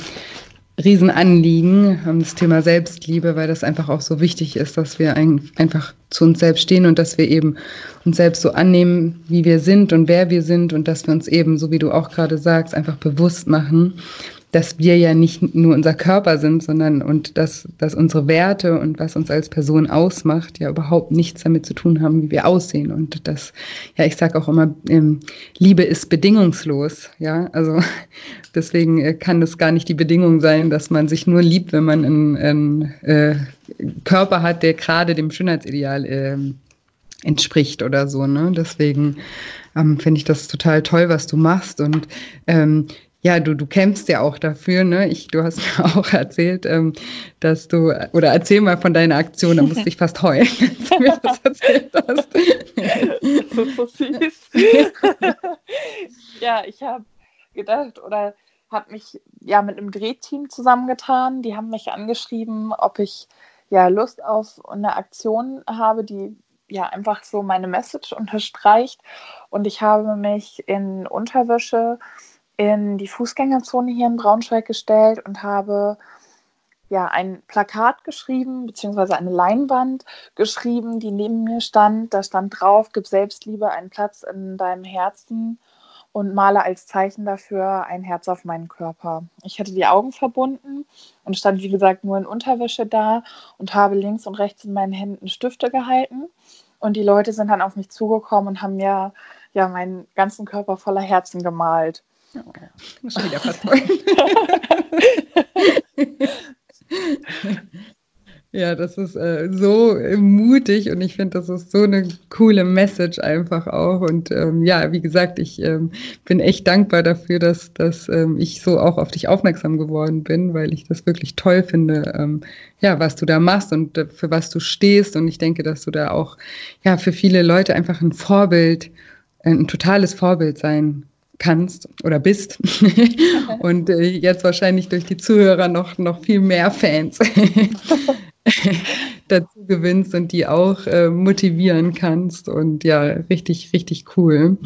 Riesenanliegen, das Thema Selbstliebe, weil das einfach auch so wichtig ist, dass wir ein, einfach zu uns selbst stehen und dass wir eben uns selbst so annehmen, wie wir sind und wer wir sind und dass wir uns eben, so wie du auch gerade sagst, einfach bewusst machen, dass wir ja nicht nur unser Körper sind, sondern und dass, dass unsere Werte und was uns als Person ausmacht, ja überhaupt nichts damit zu tun haben, wie wir aussehen. Und das, ja, ich sage auch immer, ähm, Liebe ist bedingungslos. Ja, also deswegen äh, kann das gar nicht die Bedingung sein, dass man sich nur liebt, wenn man einen, einen äh, Körper hat, der gerade dem Schönheitsideal äh, entspricht oder so. Ne? Deswegen ähm, finde ich das total toll, was du machst. Und ähm, ja, du, du kämpfst ja auch dafür, ne? Ich, du hast mir auch erzählt, ähm, dass du, oder erzähl mal von deiner Aktion, da musste ich fast heulen, als du mir das erzählt hast. Ist so süß. ja, ich habe gedacht oder habe mich ja mit einem Drehteam zusammengetan. Die haben mich angeschrieben, ob ich ja Lust auf eine Aktion habe, die ja einfach so meine Message unterstreicht. Und ich habe mich in Unterwäsche in die Fußgängerzone hier in Braunschweig gestellt und habe ja ein Plakat geschrieben, beziehungsweise eine Leinwand geschrieben, die neben mir stand. Da stand drauf, gib Selbstliebe einen Platz in deinem Herzen und male als Zeichen dafür ein Herz auf meinen Körper. Ich hatte die Augen verbunden und stand, wie gesagt, nur in Unterwäsche da und habe links und rechts in meinen Händen Stifte gehalten. Und die Leute sind dann auf mich zugekommen und haben mir ja meinen ganzen Körper voller Herzen gemalt. Oh, ja. Schon wieder fast Ja, das ist äh, so äh, mutig und ich finde, das ist so eine coole Message einfach auch. Und ähm, ja, wie gesagt, ich ähm, bin echt dankbar dafür, dass, dass ähm, ich so auch auf dich aufmerksam geworden bin, weil ich das wirklich toll finde, ähm, ja, was du da machst und äh, für was du stehst. Und ich denke, dass du da auch ja für viele Leute einfach ein Vorbild ein totales Vorbild sein kannst oder bist und äh, jetzt wahrscheinlich durch die Zuhörer noch, noch viel mehr Fans dazu gewinnst und die auch äh, motivieren kannst und ja, richtig, richtig cool.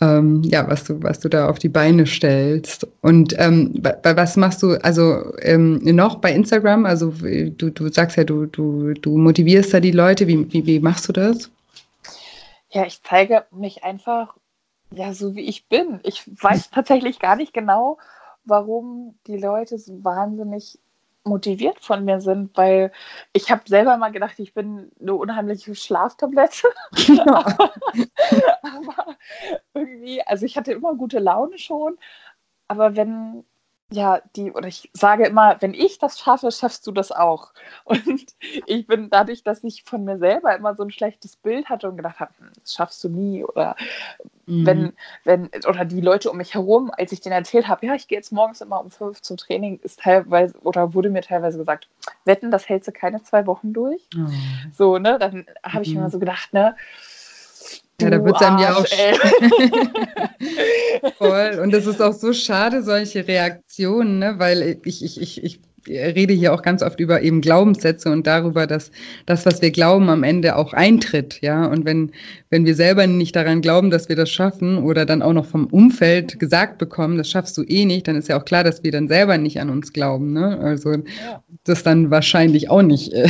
Ähm, ja, was du, was du da auf die Beine stellst. Und ähm, was machst du also ähm, noch bei Instagram? Also du, du sagst ja, du, du, du motivierst da die Leute. Wie, wie, wie machst du das? Ja, ich zeige mich einfach ja, so wie ich bin. Ich weiß tatsächlich gar nicht genau, warum die Leute so wahnsinnig motiviert von mir sind, weil ich habe selber mal gedacht, ich bin eine unheimliche Schlaftablette. aber, aber irgendwie, also ich hatte immer gute Laune schon, aber wenn ja, die, oder ich sage immer, wenn ich das schaffe, schaffst du das auch. Und ich bin dadurch, dass ich von mir selber immer so ein schlechtes Bild hatte und gedacht habe, hm, das schaffst du nie. Oder mhm. wenn, wenn, oder die Leute um mich herum, als ich denen erzählt habe, ja, ich gehe jetzt morgens immer um fünf zum Training, ist teilweise, oder wurde mir teilweise gesagt, wetten, das hältst du keine zwei Wochen durch. Oh. So, ne? Dann habe ich mhm. immer so gedacht, ne, ja, da wird es einem ja auch voll. Und es ist auch so schade, solche Reaktionen, ne? weil ich, ich, ich, ich rede hier auch ganz oft über eben Glaubenssätze und darüber, dass das, was wir glauben, am Ende auch eintritt, ja. Und wenn, wenn wir selber nicht daran glauben, dass wir das schaffen oder dann auch noch vom Umfeld gesagt bekommen, das schaffst du eh nicht, dann ist ja auch klar, dass wir dann selber nicht an uns glauben, ne? Also, das dann wahrscheinlich auch nicht äh,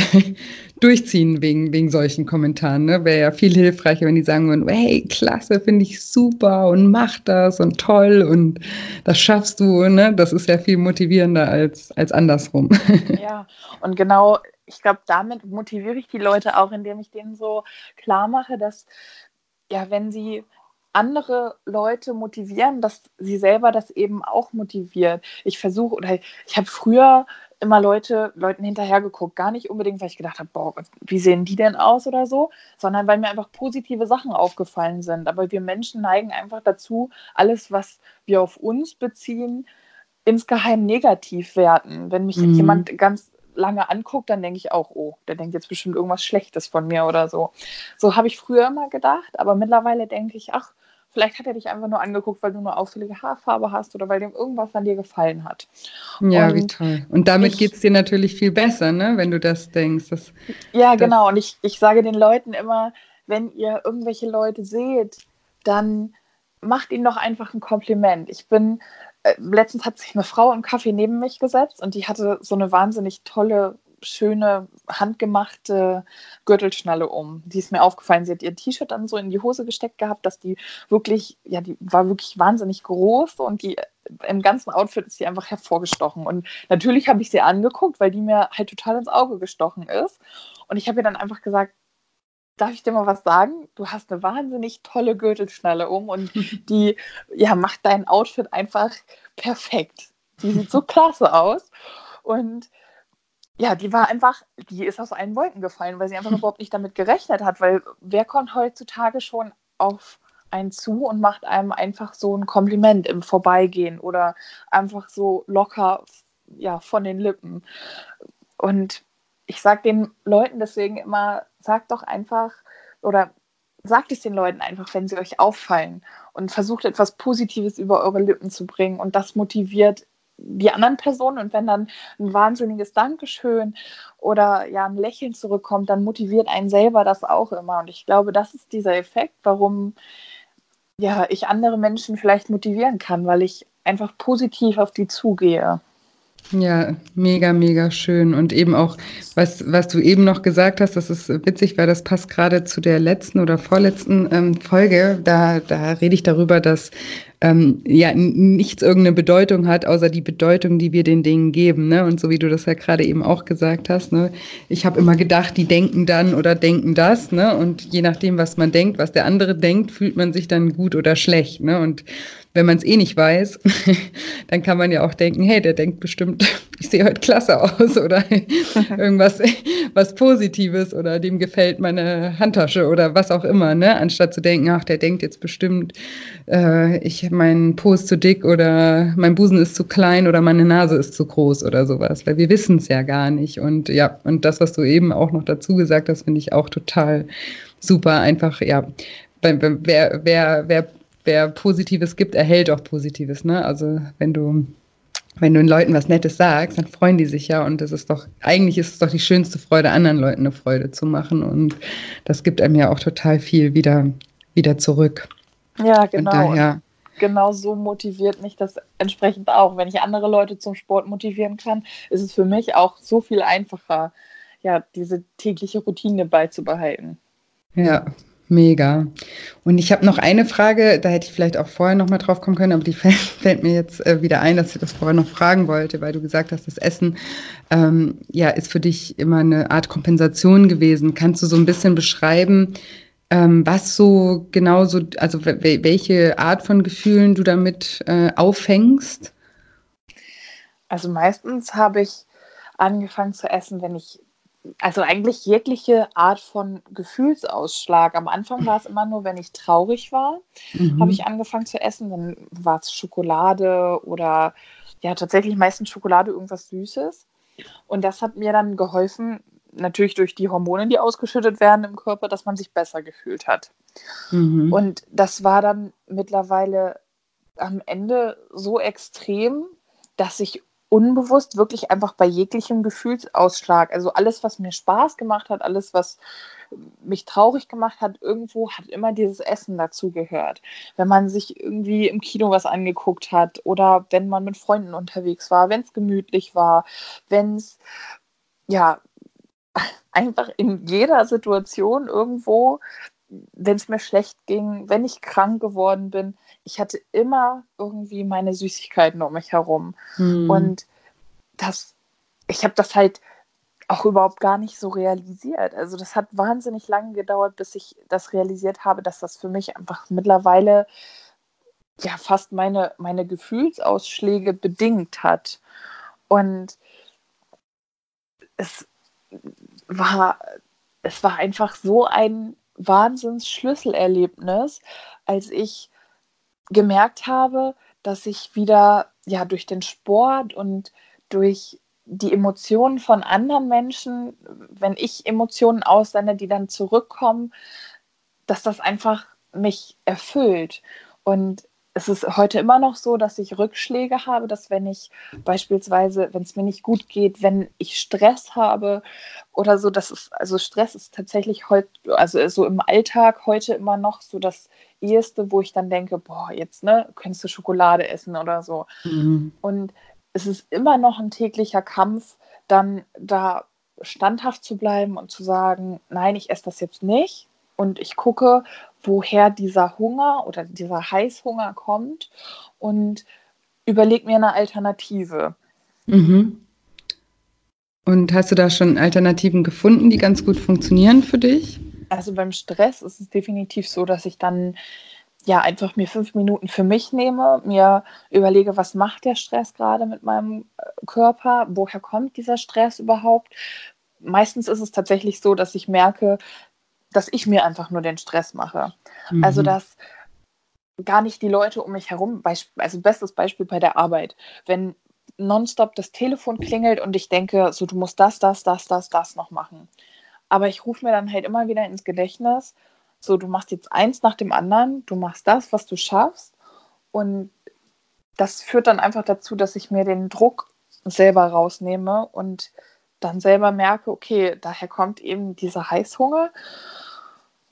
durchziehen wegen, wegen solchen Kommentaren, ne? Wäre ja viel hilfreicher, wenn die sagen würden, hey, klasse, finde ich super und mach das und toll und das schaffst du, ne? Das ist ja viel motivierender als, als anders andersrum. Ja, und genau, ich glaube, damit motiviere ich die Leute auch, indem ich denen so klar mache, dass, ja, wenn sie andere Leute motivieren, dass sie selber das eben auch motiviert. Ich versuche, oder ich habe früher immer Leute, Leuten hinterhergeguckt. Gar nicht unbedingt, weil ich gedacht habe, boah, wie sehen die denn aus oder so, sondern weil mir einfach positive Sachen aufgefallen sind. Aber wir Menschen neigen einfach dazu, alles, was wir auf uns beziehen, insgeheim negativ werten. Wenn mich mhm. jemand ganz lange anguckt, dann denke ich auch, oh, der denkt jetzt bestimmt irgendwas Schlechtes von mir oder so. So habe ich früher immer gedacht, aber mittlerweile denke ich, ach, vielleicht hat er dich einfach nur angeguckt, weil du eine auffällige Haarfarbe hast oder weil dem irgendwas an dir gefallen hat. Ja, und wie toll. Und damit geht es dir natürlich viel besser, ne, wenn du das denkst. Dass, ja, das genau. Und ich, ich sage den Leuten immer, wenn ihr irgendwelche Leute seht, dann macht ihnen doch einfach ein Kompliment. Ich bin äh, letztens hat sich eine Frau im Kaffee neben mich gesetzt und die hatte so eine wahnsinnig tolle, schöne, handgemachte Gürtelschnalle um. Die ist mir aufgefallen. Sie hat ihr T-Shirt dann so in die Hose gesteckt gehabt, dass die wirklich, ja, die war wirklich wahnsinnig groß und die im ganzen Outfit ist sie einfach hervorgestochen. Und natürlich habe ich sie angeguckt, weil die mir halt total ins Auge gestochen ist. Und ich habe ihr dann einfach gesagt, darf ich dir mal was sagen? Du hast eine wahnsinnig tolle Gürtelschnalle um und die ja, macht dein Outfit einfach perfekt. Die sieht so klasse aus. Und ja, die war einfach, die ist aus allen Wolken gefallen, weil sie einfach überhaupt nicht damit gerechnet hat, weil wer kommt heutzutage schon auf einen zu und macht einem einfach so ein Kompliment im Vorbeigehen oder einfach so locker ja, von den Lippen. Und ich sage den Leuten deswegen immer, sagt doch einfach oder sagt es den Leuten einfach, wenn sie euch auffallen und versucht etwas Positives über eure Lippen zu bringen und das motiviert die anderen Personen und wenn dann ein wahnsinniges Dankeschön oder ja ein Lächeln zurückkommt, dann motiviert einen selber das auch immer und ich glaube, das ist dieser Effekt, warum ja ich andere Menschen vielleicht motivieren kann, weil ich einfach positiv auf die zugehe. Ja, mega, mega schön. Und eben auch, was, was du eben noch gesagt hast, das ist witzig, weil das passt gerade zu der letzten oder vorletzten ähm, Folge. Da, da rede ich darüber, dass ähm, ja nichts irgendeine Bedeutung hat, außer die Bedeutung, die wir den Dingen geben. Ne? Und so wie du das ja gerade eben auch gesagt hast, ne? ich habe immer gedacht, die denken dann oder denken das. Ne? Und je nachdem, was man denkt, was der andere denkt, fühlt man sich dann gut oder schlecht. Ne? Und wenn man es eh nicht weiß, dann kann man ja auch denken, hey, der denkt bestimmt, ich sehe heute klasse aus oder irgendwas was Positives oder dem gefällt meine Handtasche oder was auch immer, ne? Anstatt zu denken, ach, der denkt jetzt bestimmt, äh, ich mein Po ist zu dick oder mein Busen ist zu klein oder meine Nase ist zu groß oder sowas, weil wir wissen es ja gar nicht. Und ja, und das, was du eben auch noch dazu gesagt hast, finde ich auch total super. Einfach, ja, wer, wer, wer, wer Positives gibt, erhält auch Positives. Ne? Also wenn du wenn du den Leuten was Nettes sagst, dann freuen die sich ja und das ist doch, eigentlich ist es doch die schönste Freude, anderen Leuten eine Freude zu machen und das gibt einem ja auch total viel wieder, wieder zurück. Ja, genau. Daher, genau so motiviert mich das entsprechend auch. Wenn ich andere Leute zum Sport motivieren kann, ist es für mich auch so viel einfacher, ja, diese tägliche Routine beizubehalten. Ja, Mega. Und ich habe noch eine Frage, da hätte ich vielleicht auch vorher noch mal drauf kommen können, aber die fällt, fällt mir jetzt äh, wieder ein, dass ich das vorher noch fragen wollte, weil du gesagt hast, das Essen ähm, ja, ist für dich immer eine Art Kompensation gewesen. Kannst du so ein bisschen beschreiben, ähm, was so genau so, also welche Art von Gefühlen du damit äh, auffängst? Also meistens habe ich angefangen zu essen, wenn ich also eigentlich jegliche Art von Gefühlsausschlag. Am Anfang war es immer nur, wenn ich traurig war, mhm. habe ich angefangen zu essen. Dann war es Schokolade oder ja, tatsächlich meistens Schokolade, irgendwas Süßes. Und das hat mir dann geholfen, natürlich durch die Hormone, die ausgeschüttet werden im Körper, dass man sich besser gefühlt hat. Mhm. Und das war dann mittlerweile am Ende so extrem, dass ich unbewusst wirklich einfach bei jeglichem Gefühlsausschlag, also alles, was mir Spaß gemacht hat, alles, was mich traurig gemacht hat, irgendwo hat immer dieses Essen dazugehört. Wenn man sich irgendwie im Kino was angeguckt hat oder wenn man mit Freunden unterwegs war, wenn es gemütlich war, wenn es ja einfach in jeder Situation irgendwo wenn es mir schlecht ging, wenn ich krank geworden bin, ich hatte immer irgendwie meine Süßigkeiten um mich herum. Hm. Und das, ich habe das halt auch überhaupt gar nicht so realisiert. Also das hat wahnsinnig lange gedauert, bis ich das realisiert habe, dass das für mich einfach mittlerweile ja fast meine, meine Gefühlsausschläge bedingt hat. Und es war, es war einfach so ein Wahnsinns-Schlüsselerlebnis, als ich gemerkt habe, dass ich wieder ja durch den Sport und durch die Emotionen von anderen Menschen, wenn ich Emotionen aussende, die dann zurückkommen, dass das einfach mich erfüllt. Und es ist heute immer noch so, dass ich Rückschläge habe, dass wenn ich beispielsweise, wenn es mir nicht gut geht, wenn ich Stress habe oder so, das ist, also Stress ist tatsächlich heute, also so im Alltag heute immer noch so das Erste, wo ich dann denke, boah, jetzt, ne, könntest du Schokolade essen oder so. Mhm. Und es ist immer noch ein täglicher Kampf, dann da standhaft zu bleiben und zu sagen, nein, ich esse das jetzt nicht, und ich gucke, woher dieser Hunger oder dieser Heißhunger kommt und überlege mir eine Alternative. Mhm. Und hast du da schon Alternativen gefunden, die ganz gut funktionieren für dich? Also beim Stress ist es definitiv so, dass ich dann ja einfach mir fünf Minuten für mich nehme, mir überlege, was macht der Stress gerade mit meinem äh, Körper, woher kommt dieser Stress überhaupt. Meistens ist es tatsächlich so, dass ich merke, dass ich mir einfach nur den Stress mache. Mhm. Also, dass gar nicht die Leute um mich herum, also bestes Beispiel bei der Arbeit, wenn nonstop das Telefon klingelt und ich denke, so du musst das, das, das, das, das noch machen. Aber ich rufe mir dann halt immer wieder ins Gedächtnis, so du machst jetzt eins nach dem anderen, du machst das, was du schaffst und das führt dann einfach dazu, dass ich mir den Druck selber rausnehme und dann selber merke, okay, daher kommt eben dieser Heißhunger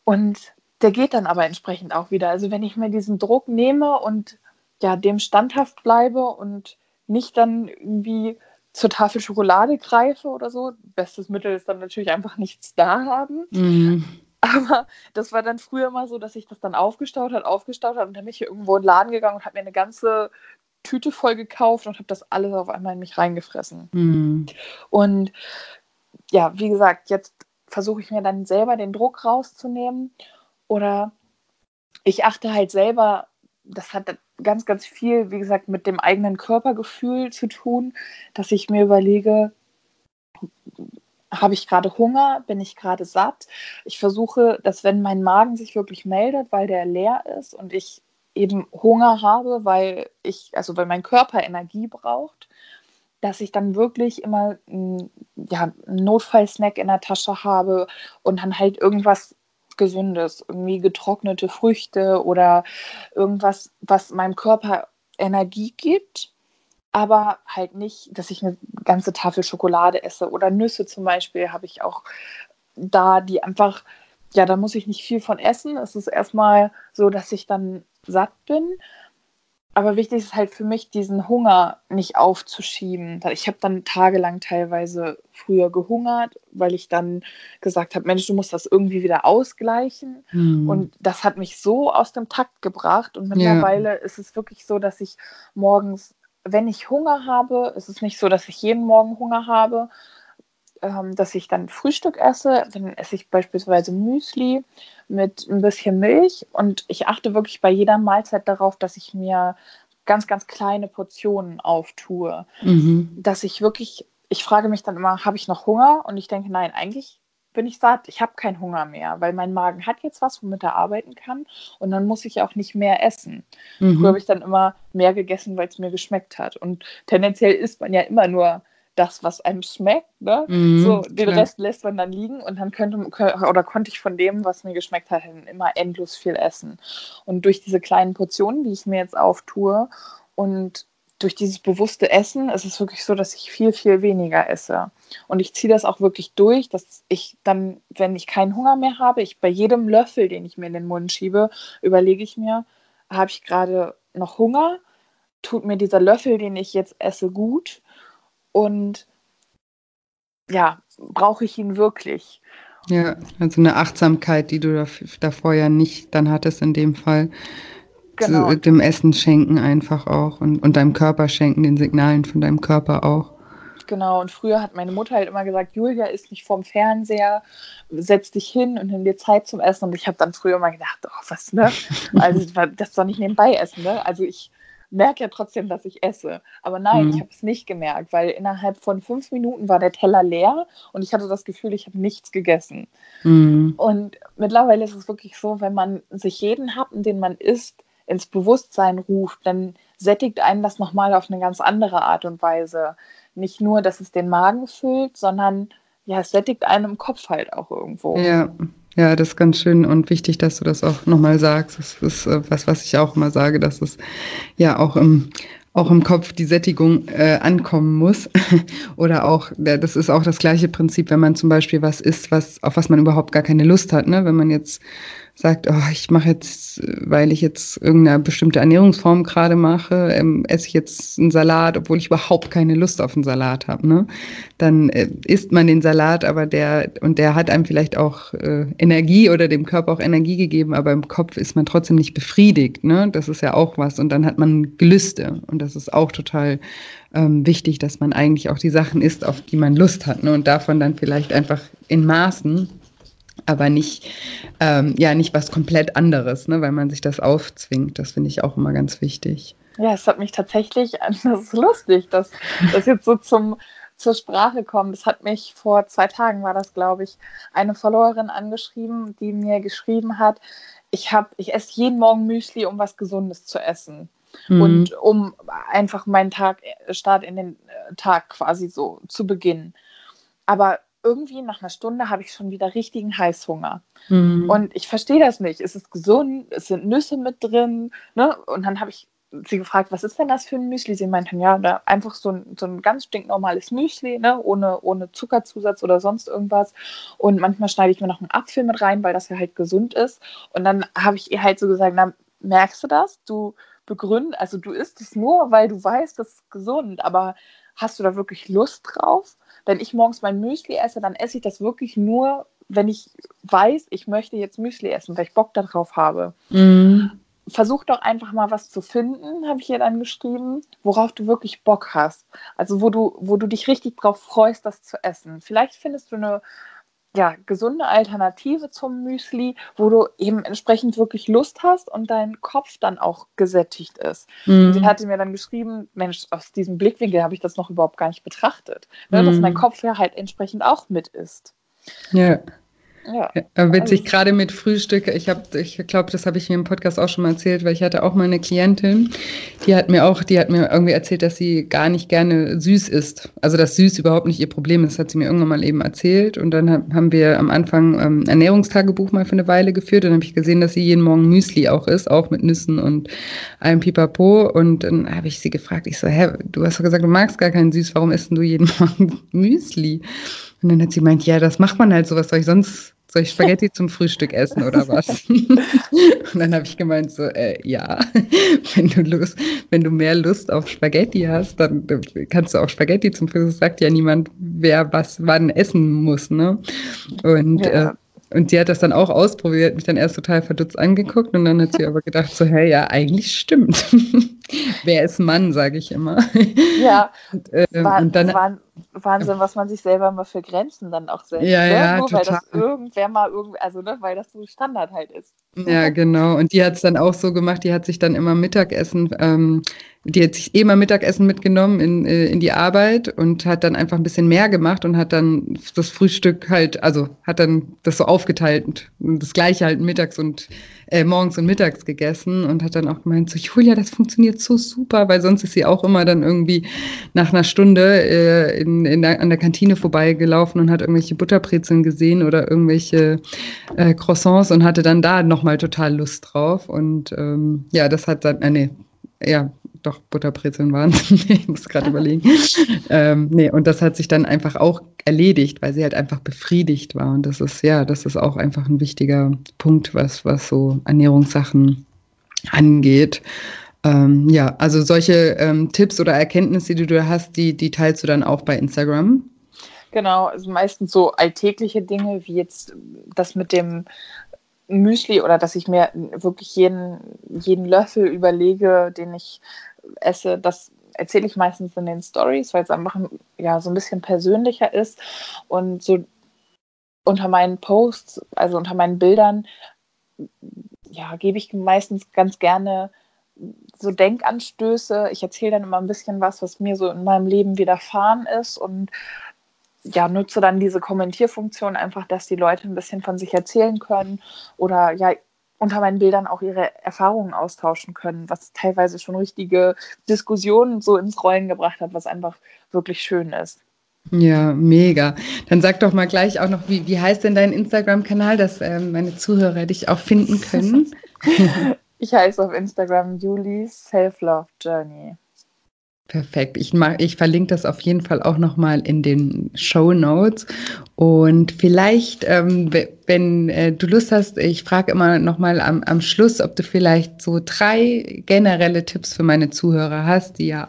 und der geht dann aber entsprechend auch wieder. Also wenn ich mir diesen Druck nehme und ja, dem standhaft bleibe und nicht dann irgendwie zur Tafel Schokolade greife oder so. Bestes Mittel ist dann natürlich einfach nichts da haben. Mhm. Aber das war dann früher mal so, dass ich das dann aufgestaut hat, aufgestaut hat und dann bin ich hier irgendwo in den Laden gegangen und habe mir eine ganze Tüte voll gekauft und habe das alles auf einmal in mich reingefressen. Mhm. Und ja, wie gesagt, jetzt versuche ich mir dann selber den Druck rauszunehmen oder ich achte halt selber, das hat ganz, ganz viel, wie gesagt, mit dem eigenen Körpergefühl zu tun, dass ich mir überlege, habe ich gerade Hunger, bin ich gerade satt. Ich versuche, dass wenn mein Magen sich wirklich meldet, weil der leer ist und ich eben Hunger habe, weil ich, also weil mein Körper Energie braucht, dass ich dann wirklich immer ja, einen Notfallsnack in der Tasche habe und dann halt irgendwas Gesundes, irgendwie getrocknete Früchte oder irgendwas, was meinem Körper Energie gibt, aber halt nicht, dass ich eine ganze Tafel Schokolade esse oder Nüsse zum Beispiel habe ich auch da, die einfach, ja, da muss ich nicht viel von essen. Es ist erstmal so, dass ich dann satt bin aber wichtig ist halt für mich, diesen Hunger nicht aufzuschieben. Ich habe dann tagelang teilweise früher gehungert, weil ich dann gesagt habe, Mensch, du musst das irgendwie wieder ausgleichen. Mhm. Und das hat mich so aus dem Takt gebracht. Und mittlerweile ja. ist es wirklich so, dass ich morgens, wenn ich Hunger habe, ist es nicht so, dass ich jeden Morgen Hunger habe, ähm, dass ich dann Frühstück esse. Dann esse ich beispielsweise Müsli mit ein bisschen Milch und ich achte wirklich bei jeder Mahlzeit darauf, dass ich mir ganz, ganz kleine Portionen auftue. Mhm. Dass ich wirklich, ich frage mich dann immer, habe ich noch Hunger? Und ich denke, nein, eigentlich bin ich satt. Ich habe keinen Hunger mehr, weil mein Magen hat jetzt was, womit er arbeiten kann. Und dann muss ich auch nicht mehr essen. Mhm. Früher habe ich dann immer mehr gegessen, weil es mir geschmeckt hat. Und tendenziell isst man ja immer nur das, was einem schmeckt. Ne? Mhm, so, den klar. Rest lässt man dann liegen und dann könnte oder konnte ich von dem, was mir geschmeckt hat, immer endlos viel essen. Und durch diese kleinen Portionen, die ich mir jetzt auftue und durch dieses bewusste Essen ist es wirklich so, dass ich viel, viel weniger esse. Und ich ziehe das auch wirklich durch, dass ich dann, wenn ich keinen Hunger mehr habe, ich bei jedem Löffel, den ich mir in den Mund schiebe, überlege ich mir, habe ich gerade noch Hunger? Tut mir dieser Löffel, den ich jetzt esse, gut? Und ja, brauche ich ihn wirklich? Ja, also eine Achtsamkeit, die du davor ja nicht dann hattest in dem Fall. Genau. dem Essen schenken einfach auch und, und deinem Körper schenken, den Signalen von deinem Körper auch. Genau, und früher hat meine Mutter halt immer gesagt, Julia ist nicht vorm Fernseher, setz dich hin und nimm dir Zeit zum Essen. Und ich habe dann früher immer gedacht, oh, was, ne? Also das soll nicht nebenbei essen, ne? Also ich merke ja trotzdem, dass ich esse. Aber nein, mhm. ich habe es nicht gemerkt, weil innerhalb von fünf Minuten war der Teller leer und ich hatte das Gefühl, ich habe nichts gegessen. Mhm. Und mittlerweile ist es wirklich so, wenn man sich jeden Happen, den man isst, ins Bewusstsein ruft, dann sättigt einen das nochmal auf eine ganz andere Art und Weise. Nicht nur, dass es den Magen füllt, sondern ja, es sättigt einen im Kopf halt auch irgendwo. Ja, ja, das ist ganz schön und wichtig, dass du das auch nochmal sagst. Das ist äh, was, was ich auch immer sage, dass es ja auch im, auch im Kopf die Sättigung äh, ankommen muss. Oder auch, das ist auch das gleiche Prinzip, wenn man zum Beispiel was isst, was, auf was man überhaupt gar keine Lust hat. Ne? Wenn man jetzt sagt, oh, ich mache jetzt, weil ich jetzt irgendeine bestimmte Ernährungsform gerade mache, ähm, esse ich jetzt einen Salat, obwohl ich überhaupt keine Lust auf einen Salat habe. Ne? Dann äh, isst man den Salat, aber der, und der hat einem vielleicht auch äh, Energie oder dem Körper auch Energie gegeben, aber im Kopf ist man trotzdem nicht befriedigt. Ne? Das ist ja auch was. Und dann hat man Gelüste. Und das ist auch total ähm, wichtig, dass man eigentlich auch die Sachen isst, auf die man Lust hat. Ne? Und davon dann vielleicht einfach in Maßen aber nicht, ähm, ja, nicht was komplett anderes, ne, weil man sich das aufzwingt. Das finde ich auch immer ganz wichtig. Ja, es hat mich tatsächlich, das ist lustig, dass das jetzt so zum, zur Sprache kommt. Es hat mich vor zwei Tagen, war das, glaube ich, eine Followerin angeschrieben, die mir geschrieben hat, ich, hab, ich esse jeden Morgen Müsli, um was Gesundes zu essen. Mhm. Und um einfach meinen Tag, Start in den äh, Tag quasi so zu beginnen. Aber irgendwie nach einer Stunde habe ich schon wieder richtigen Heißhunger. Mhm. Und ich verstehe das nicht. Es ist gesund, es sind Nüsse mit drin. Ne? Und dann habe ich sie gefragt, was ist denn das für ein Müsli? Sie meinten, ja, da einfach so ein, so ein ganz stinknormales Müsli, ne? ohne, ohne Zuckerzusatz oder sonst irgendwas. Und manchmal schneide ich mir noch einen Apfel mit rein, weil das ja halt gesund ist. Und dann habe ich ihr halt so gesagt, na, merkst du das? Du begründest, also du isst es nur, weil du weißt, das ist gesund, aber hast du da wirklich Lust drauf? Wenn ich morgens mein Müsli esse, dann esse ich das wirklich nur, wenn ich weiß, ich möchte jetzt Müsli essen, weil ich Bock darauf habe. Mhm. Versuch doch einfach mal was zu finden, habe ich ihr dann geschrieben, worauf du wirklich Bock hast. Also wo du, wo du dich richtig drauf freust, das zu essen. Vielleicht findest du eine ja, gesunde Alternative zum Müsli, wo du eben entsprechend wirklich Lust hast und dein Kopf dann auch gesättigt ist. Mhm. Sie hatte mir dann geschrieben, Mensch, aus diesem Blickwinkel habe ich das noch überhaupt gar nicht betrachtet, ne, mhm. dass mein Kopf ja halt entsprechend auch mit ist. Ja. Ja, ja witzig, also. gerade mit Frühstück. Ich habe, ich glaube, das habe ich mir im Podcast auch schon mal erzählt, weil ich hatte auch mal eine Klientin, die hat mir auch, die hat mir irgendwie erzählt, dass sie gar nicht gerne süß isst. Also dass süß überhaupt nicht ihr Problem ist, hat sie mir irgendwann mal eben erzählt. Und dann haben wir am Anfang ähm, Ernährungstagebuch mal für eine Weile geführt. Dann habe ich gesehen, dass sie jeden Morgen Müsli auch isst, auch mit Nüssen und allem Pipapo. Und dann habe ich sie gefragt, ich so, hä, du hast doch gesagt, du magst gar keinen Süß, warum isst du jeden Morgen Müsli? Und dann hat sie meint, ja, das macht man halt so, was soll ich sonst, soll ich Spaghetti zum Frühstück essen oder was? und dann habe ich gemeint so, äh, ja, wenn du Lust, wenn du mehr Lust auf Spaghetti hast, dann kannst du auch Spaghetti zum Frühstück. Sagt ja niemand, wer was wann essen muss, ne? Und ja. äh, und die hat das dann auch ausprobiert, mich dann erst total verdutzt angeguckt und dann hat sie aber gedacht, so, hey, ja, eigentlich stimmt. Wer ist Mann, sage ich immer. Ja, und, äh, und dann, Wahnsinn, was man sich selber mal für Grenzen dann auch setzt. Ja, ne? ja, Nur total. weil das irgendwer mal irgendwie, also ne, weil das so Standard halt ist. Ja, genau. Und die hat es dann auch so gemacht, die hat sich dann immer Mittagessen, ähm, die hat sich eh mal Mittagessen mitgenommen in, äh, in die Arbeit und hat dann einfach ein bisschen mehr gemacht und hat dann das Frühstück halt, also hat dann das so aufgeteilt und das gleiche halt mittags und äh, morgens und mittags gegessen und hat dann auch gemeint, so Julia, das funktioniert so super, weil sonst ist sie auch immer dann irgendwie nach einer Stunde äh, in, in der, an der Kantine vorbeigelaufen und hat irgendwelche Butterbrezeln gesehen oder irgendwelche äh, Croissants und hatte dann da nochmal total Lust drauf. Und ähm, ja, das hat dann, äh, nee, ja, doch Butterbrezeln waren ich muss gerade überlegen. ähm, nee, und das hat sich dann einfach auch erledigt, weil sie halt einfach befriedigt war. Und das ist, ja, das ist auch einfach ein wichtiger Punkt, was, was so Ernährungssachen angeht. Ähm, ja, also solche ähm, Tipps oder Erkenntnisse, die du hast, die, die teilst du dann auch bei Instagram? Genau, also meistens so alltägliche Dinge, wie jetzt das mit dem Müsli oder dass ich mir wirklich jeden, jeden Löffel überlege, den ich esse, das erzähle ich meistens in den Stories, weil es einfach ja so ein bisschen persönlicher ist und so unter meinen Posts, also unter meinen Bildern, ja, gebe ich meistens ganz gerne so Denkanstöße. Ich erzähle dann immer ein bisschen was, was mir so in meinem Leben widerfahren ist und ja, nutze dann diese Kommentierfunktion einfach, dass die Leute ein bisschen von sich erzählen können oder ja, unter meinen Bildern auch ihre Erfahrungen austauschen können, was teilweise schon richtige Diskussionen so ins Rollen gebracht hat, was einfach wirklich schön ist. Ja, mega. Dann sag doch mal gleich auch noch, wie, wie heißt denn dein Instagram-Kanal, dass ähm, meine Zuhörer dich auch finden können? ich heiße auf Instagram Julie's Self-Love Journey. Perfekt. Ich, mach, ich verlinke das auf jeden Fall auch nochmal in den Show Notes. Und vielleicht, ähm, wenn äh, du Lust hast, ich frage immer nochmal am, am Schluss, ob du vielleicht so drei generelle Tipps für meine Zuhörer hast, die ja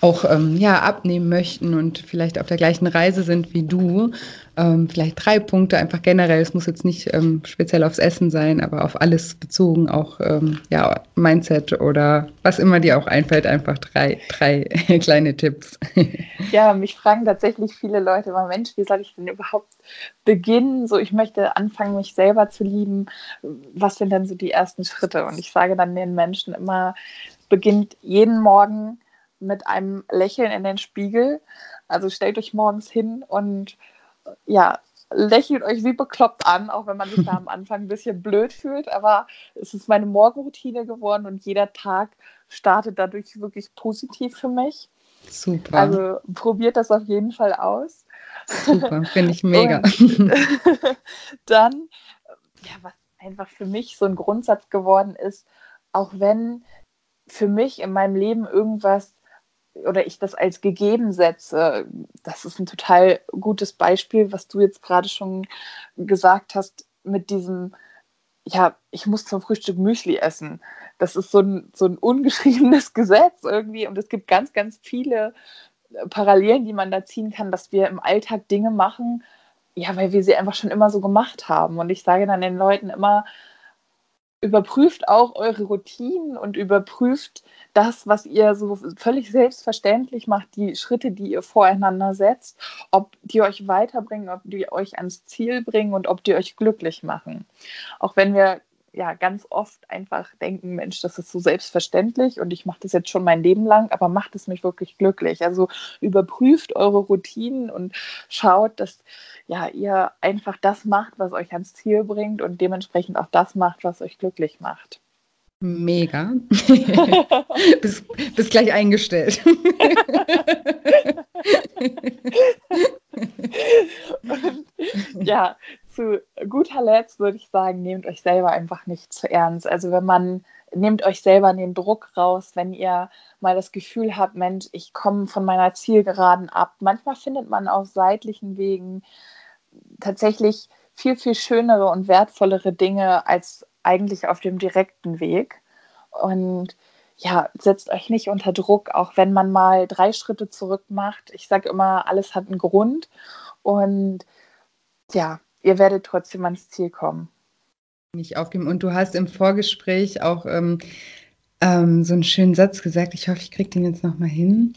auch ähm, ja, abnehmen möchten und vielleicht auf der gleichen Reise sind wie du. Ähm, vielleicht drei Punkte einfach generell. Es muss jetzt nicht ähm, speziell aufs Essen sein, aber auf alles bezogen, auch ähm, ja, Mindset oder was immer dir auch einfällt, einfach drei, drei kleine Tipps. Ja, mich fragen tatsächlich viele Leute immer, Mensch, wie soll ich denn überhaupt beginnen? So, ich möchte anfangen, mich selber zu lieben. Was sind denn so die ersten Schritte? Und ich sage dann den Menschen immer, beginnt jeden Morgen mit einem Lächeln in den Spiegel. Also stellt euch morgens hin und ja, lächelt euch wie bekloppt an, auch wenn man sich da am Anfang ein bisschen blöd fühlt. Aber es ist meine Morgenroutine geworden und jeder Tag startet dadurch wirklich positiv für mich. Super. Also probiert das auf jeden Fall aus. Super, finde ich mega. dann, ja, was einfach für mich so ein Grundsatz geworden ist, auch wenn für mich in meinem Leben irgendwas oder ich das als gegeben setze, das ist ein total gutes Beispiel, was du jetzt gerade schon gesagt hast mit diesem, ja, ich muss zum Frühstück Müsli essen. Das ist so ein, so ein ungeschriebenes Gesetz irgendwie und es gibt ganz, ganz viele Parallelen, die man da ziehen kann, dass wir im Alltag Dinge machen, ja, weil wir sie einfach schon immer so gemacht haben. Und ich sage dann den Leuten immer, überprüft auch eure Routinen und überprüft das, was ihr so völlig selbstverständlich macht, die Schritte, die ihr voreinander setzt, ob die euch weiterbringen, ob die euch ans Ziel bringen und ob die euch glücklich machen. Auch wenn wir ja ganz oft einfach denken, Mensch, das ist so selbstverständlich und ich mache das jetzt schon mein Leben lang, aber macht es mich wirklich glücklich. Also überprüft eure Routinen und schaut, dass ja ihr einfach das macht, was euch ans Ziel bringt und dementsprechend auch das macht, was euch glücklich macht. Mega. bis, bis gleich eingestellt. und, ja, zu guter Letzt würde ich sagen, nehmt euch selber einfach nicht zu ernst. Also wenn man, nehmt euch selber den Druck raus, wenn ihr mal das Gefühl habt, Mensch, ich komme von meiner Zielgeraden ab. Manchmal findet man auf seitlichen Wegen tatsächlich viel, viel schönere und wertvollere Dinge als eigentlich auf dem direkten Weg. Und ja, setzt euch nicht unter Druck, auch wenn man mal drei Schritte zurück macht. Ich sage immer, alles hat einen Grund. Und ja, ihr werdet trotzdem ans Ziel kommen. Nicht aufgeben. Und du hast im Vorgespräch auch ähm, ähm, so einen schönen Satz gesagt. Ich hoffe, ich kriege den jetzt nochmal hin.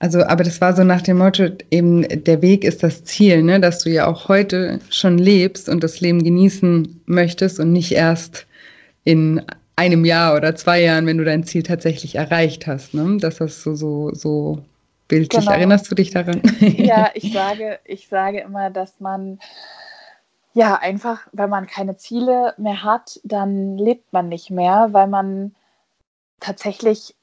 Also, aber das war so nach dem Motto, eben der Weg ist das Ziel, ne? dass du ja auch heute schon lebst und das Leben genießen möchtest und nicht erst in einem Jahr oder zwei Jahren, wenn du dein Ziel tatsächlich erreicht hast. Ne? Dass das so, so, so bildlich. Genau. Erinnerst du dich daran? Ja, ich sage, ich sage immer, dass man ja, einfach, wenn man keine Ziele mehr hat, dann lebt man nicht mehr, weil man tatsächlich,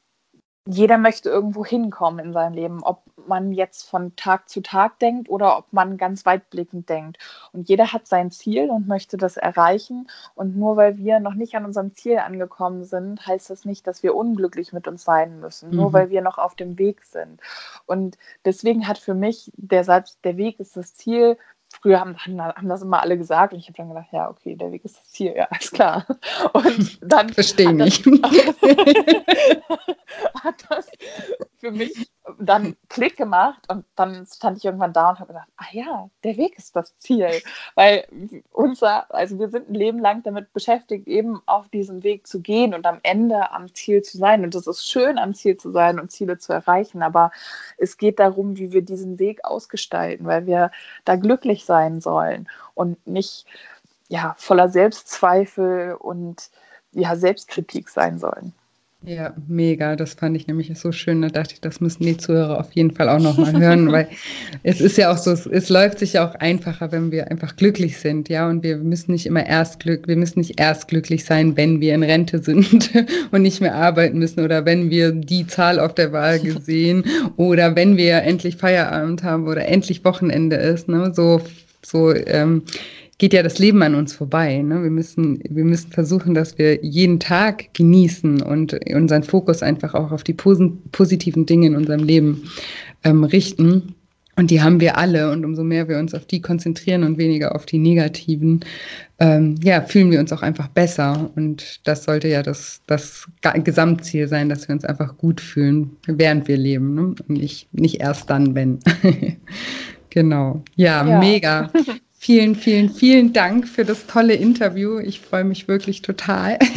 jeder möchte irgendwo hinkommen in seinem Leben, ob man jetzt von Tag zu Tag denkt oder ob man ganz weitblickend denkt. Und jeder hat sein Ziel und möchte das erreichen. Und nur weil wir noch nicht an unserem Ziel angekommen sind, heißt das nicht, dass wir unglücklich mit uns sein müssen, mhm. nur weil wir noch auf dem Weg sind. Und deswegen hat für mich der Satz, der Weg ist das Ziel, früher haben, haben das immer alle gesagt und ich habe dann gedacht, ja, okay, der Weg ist das Ziel, ja, alles klar. Und dann verstehe nicht. hat das für mich dann Klick gemacht und dann stand ich irgendwann da und habe gedacht, ah ja, der Weg ist das Ziel. Weil unser, also wir sind ein Leben lang damit beschäftigt, eben auf diesem Weg zu gehen und am Ende am Ziel zu sein. Und es ist schön, am Ziel zu sein und Ziele zu erreichen, aber es geht darum, wie wir diesen Weg ausgestalten, weil wir da glücklich sein sollen und nicht ja, voller Selbstzweifel und ja, Selbstkritik sein sollen. Ja, mega. Das fand ich nämlich so schön. Da dachte ich, das müssen die Zuhörer auf jeden Fall auch nochmal hören, weil es ist ja auch so, es, es, läuft sich ja auch einfacher, wenn wir einfach glücklich sind, ja. Und wir müssen nicht immer erst glück, wir müssen nicht erst glücklich sein, wenn wir in Rente sind und nicht mehr arbeiten müssen oder wenn wir die Zahl auf der Waage sehen oder wenn wir endlich Feierabend haben oder endlich Wochenende ist, ne? So, so, ähm, geht ja das Leben an uns vorbei. Ne? Wir, müssen, wir müssen versuchen, dass wir jeden Tag genießen und unseren Fokus einfach auch auf die positiven Dinge in unserem Leben ähm, richten. Und die haben wir alle. Und umso mehr wir uns auf die konzentrieren und weniger auf die negativen, ähm, ja, fühlen wir uns auch einfach besser. Und das sollte ja das, das Gesamtziel sein, dass wir uns einfach gut fühlen, während wir leben. Ne? Und nicht, nicht erst dann, wenn. genau. Ja, ja, mega. Vielen, vielen, vielen Dank für das tolle Interview. Ich freue mich wirklich total.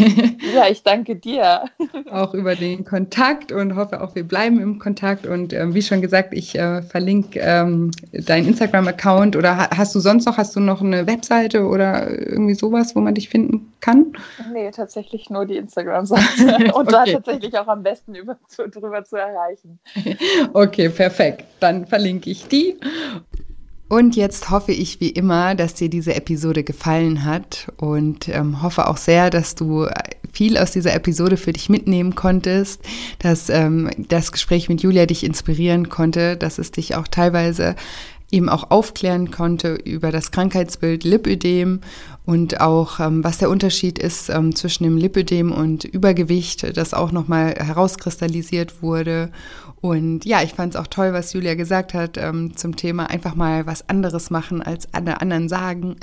Ja, ich danke dir. Auch über den Kontakt und hoffe auch, wir bleiben im Kontakt. Und äh, wie schon gesagt, ich äh, verlinke ähm, deinen Instagram-Account oder hast du sonst noch, hast du noch eine Webseite oder irgendwie sowas, wo man dich finden kann? Nee, tatsächlich nur die Instagram-Seite und okay. da tatsächlich auch am besten über, zu, drüber zu erreichen. Okay, perfekt. Dann verlinke ich die. Und jetzt hoffe ich wie immer, dass dir diese Episode gefallen hat und ähm, hoffe auch sehr, dass du viel aus dieser Episode für dich mitnehmen konntest, dass ähm, das Gespräch mit Julia dich inspirieren konnte, dass es dich auch teilweise eben auch aufklären konnte über das Krankheitsbild Lipödem und auch ähm, was der Unterschied ist ähm, zwischen dem Lipödem und Übergewicht, das auch nochmal herauskristallisiert wurde und ja, ich fand es auch toll, was Julia gesagt hat ähm, zum Thema einfach mal was anderes machen, als alle anderen sagen.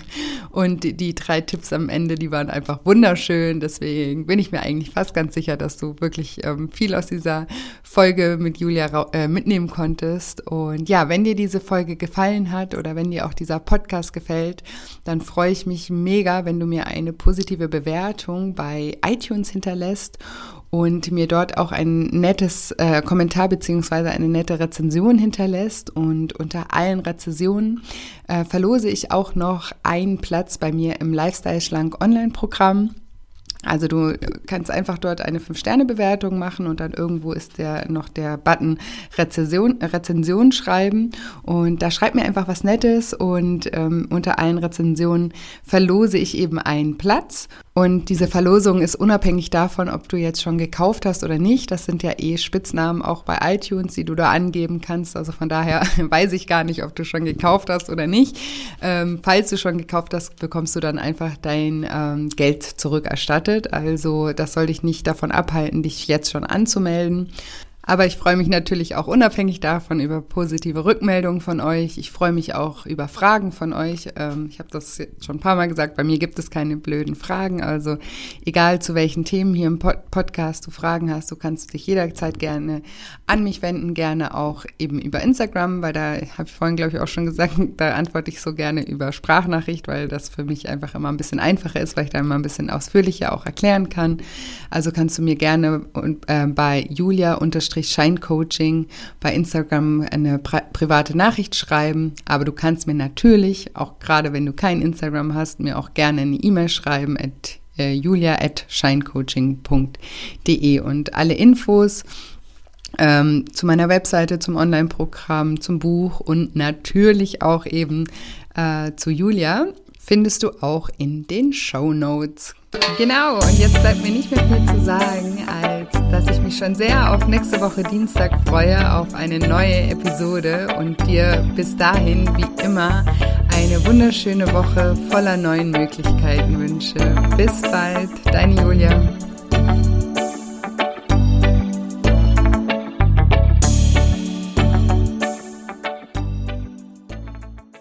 und die, die, drei Tipps am Ende, die waren einfach wunderschön. Deswegen bin ich mir eigentlich fast ganz sicher, dass du wirklich ähm, viel aus dieser Folge mit Julia äh, mitnehmen konntest. Und ja, wenn dir diese Folge gefallen hat oder wenn dir auch dieser Podcast gefällt, dann freue ich mich mega, wenn du mir eine positive Bewertung bei iTunes hinterlässt und mir dort auch ein nettes äh, Kommentar beziehungsweise eine nette Rezension hinterlässt. Und unter allen Rezensionen äh, verlose ich auch noch einen Platz bei mir im Lifestyle Schlank Online-Programm. Also du kannst einfach dort eine 5-Sterne-Bewertung machen und dann irgendwo ist der noch der Button Rezension, Rezension schreiben und da schreib mir einfach was Nettes und ähm, unter allen Rezensionen verlose ich eben einen Platz und diese Verlosung ist unabhängig davon, ob du jetzt schon gekauft hast oder nicht. Das sind ja eh Spitznamen auch bei iTunes, die du da angeben kannst. Also von daher weiß ich gar nicht, ob du schon gekauft hast oder nicht. Ähm, falls du schon gekauft hast, bekommst du dann einfach dein ähm, Geld zurückerstattet. Also das soll dich nicht davon abhalten, dich jetzt schon anzumelden. Aber ich freue mich natürlich auch unabhängig davon über positive Rückmeldungen von euch. Ich freue mich auch über Fragen von euch. Ähm, ich habe das schon ein paar Mal gesagt, bei mir gibt es keine blöden Fragen. Also egal zu welchen Themen hier im Podcast du Fragen hast, du kannst dich jederzeit gerne an mich wenden, gerne auch eben über Instagram, weil da habe ich vorhin, glaube ich, auch schon gesagt, da antworte ich so gerne über Sprachnachricht, weil das für mich einfach immer ein bisschen einfacher ist, weil ich da immer ein bisschen ausführlicher auch erklären kann. Also kannst du mir gerne äh, bei Julia unterstrich Scheincoaching bei Instagram eine private Nachricht schreiben. Aber du kannst mir natürlich, auch gerade wenn du kein Instagram hast, mir auch gerne eine E-Mail schreiben at äh, julia.scheincoaching.de und alle Infos ähm, zu meiner Webseite, zum Online-Programm, zum Buch und natürlich auch eben äh, zu Julia findest du auch in den Show Notes. Genau, und jetzt bleibt mir nicht mehr viel zu sagen, als dass ich mich schon sehr auf nächste Woche Dienstag freue, auf eine neue Episode und dir bis dahin, wie immer, eine wunderschöne Woche voller neuen Möglichkeiten wünsche. Bis bald, deine Julia.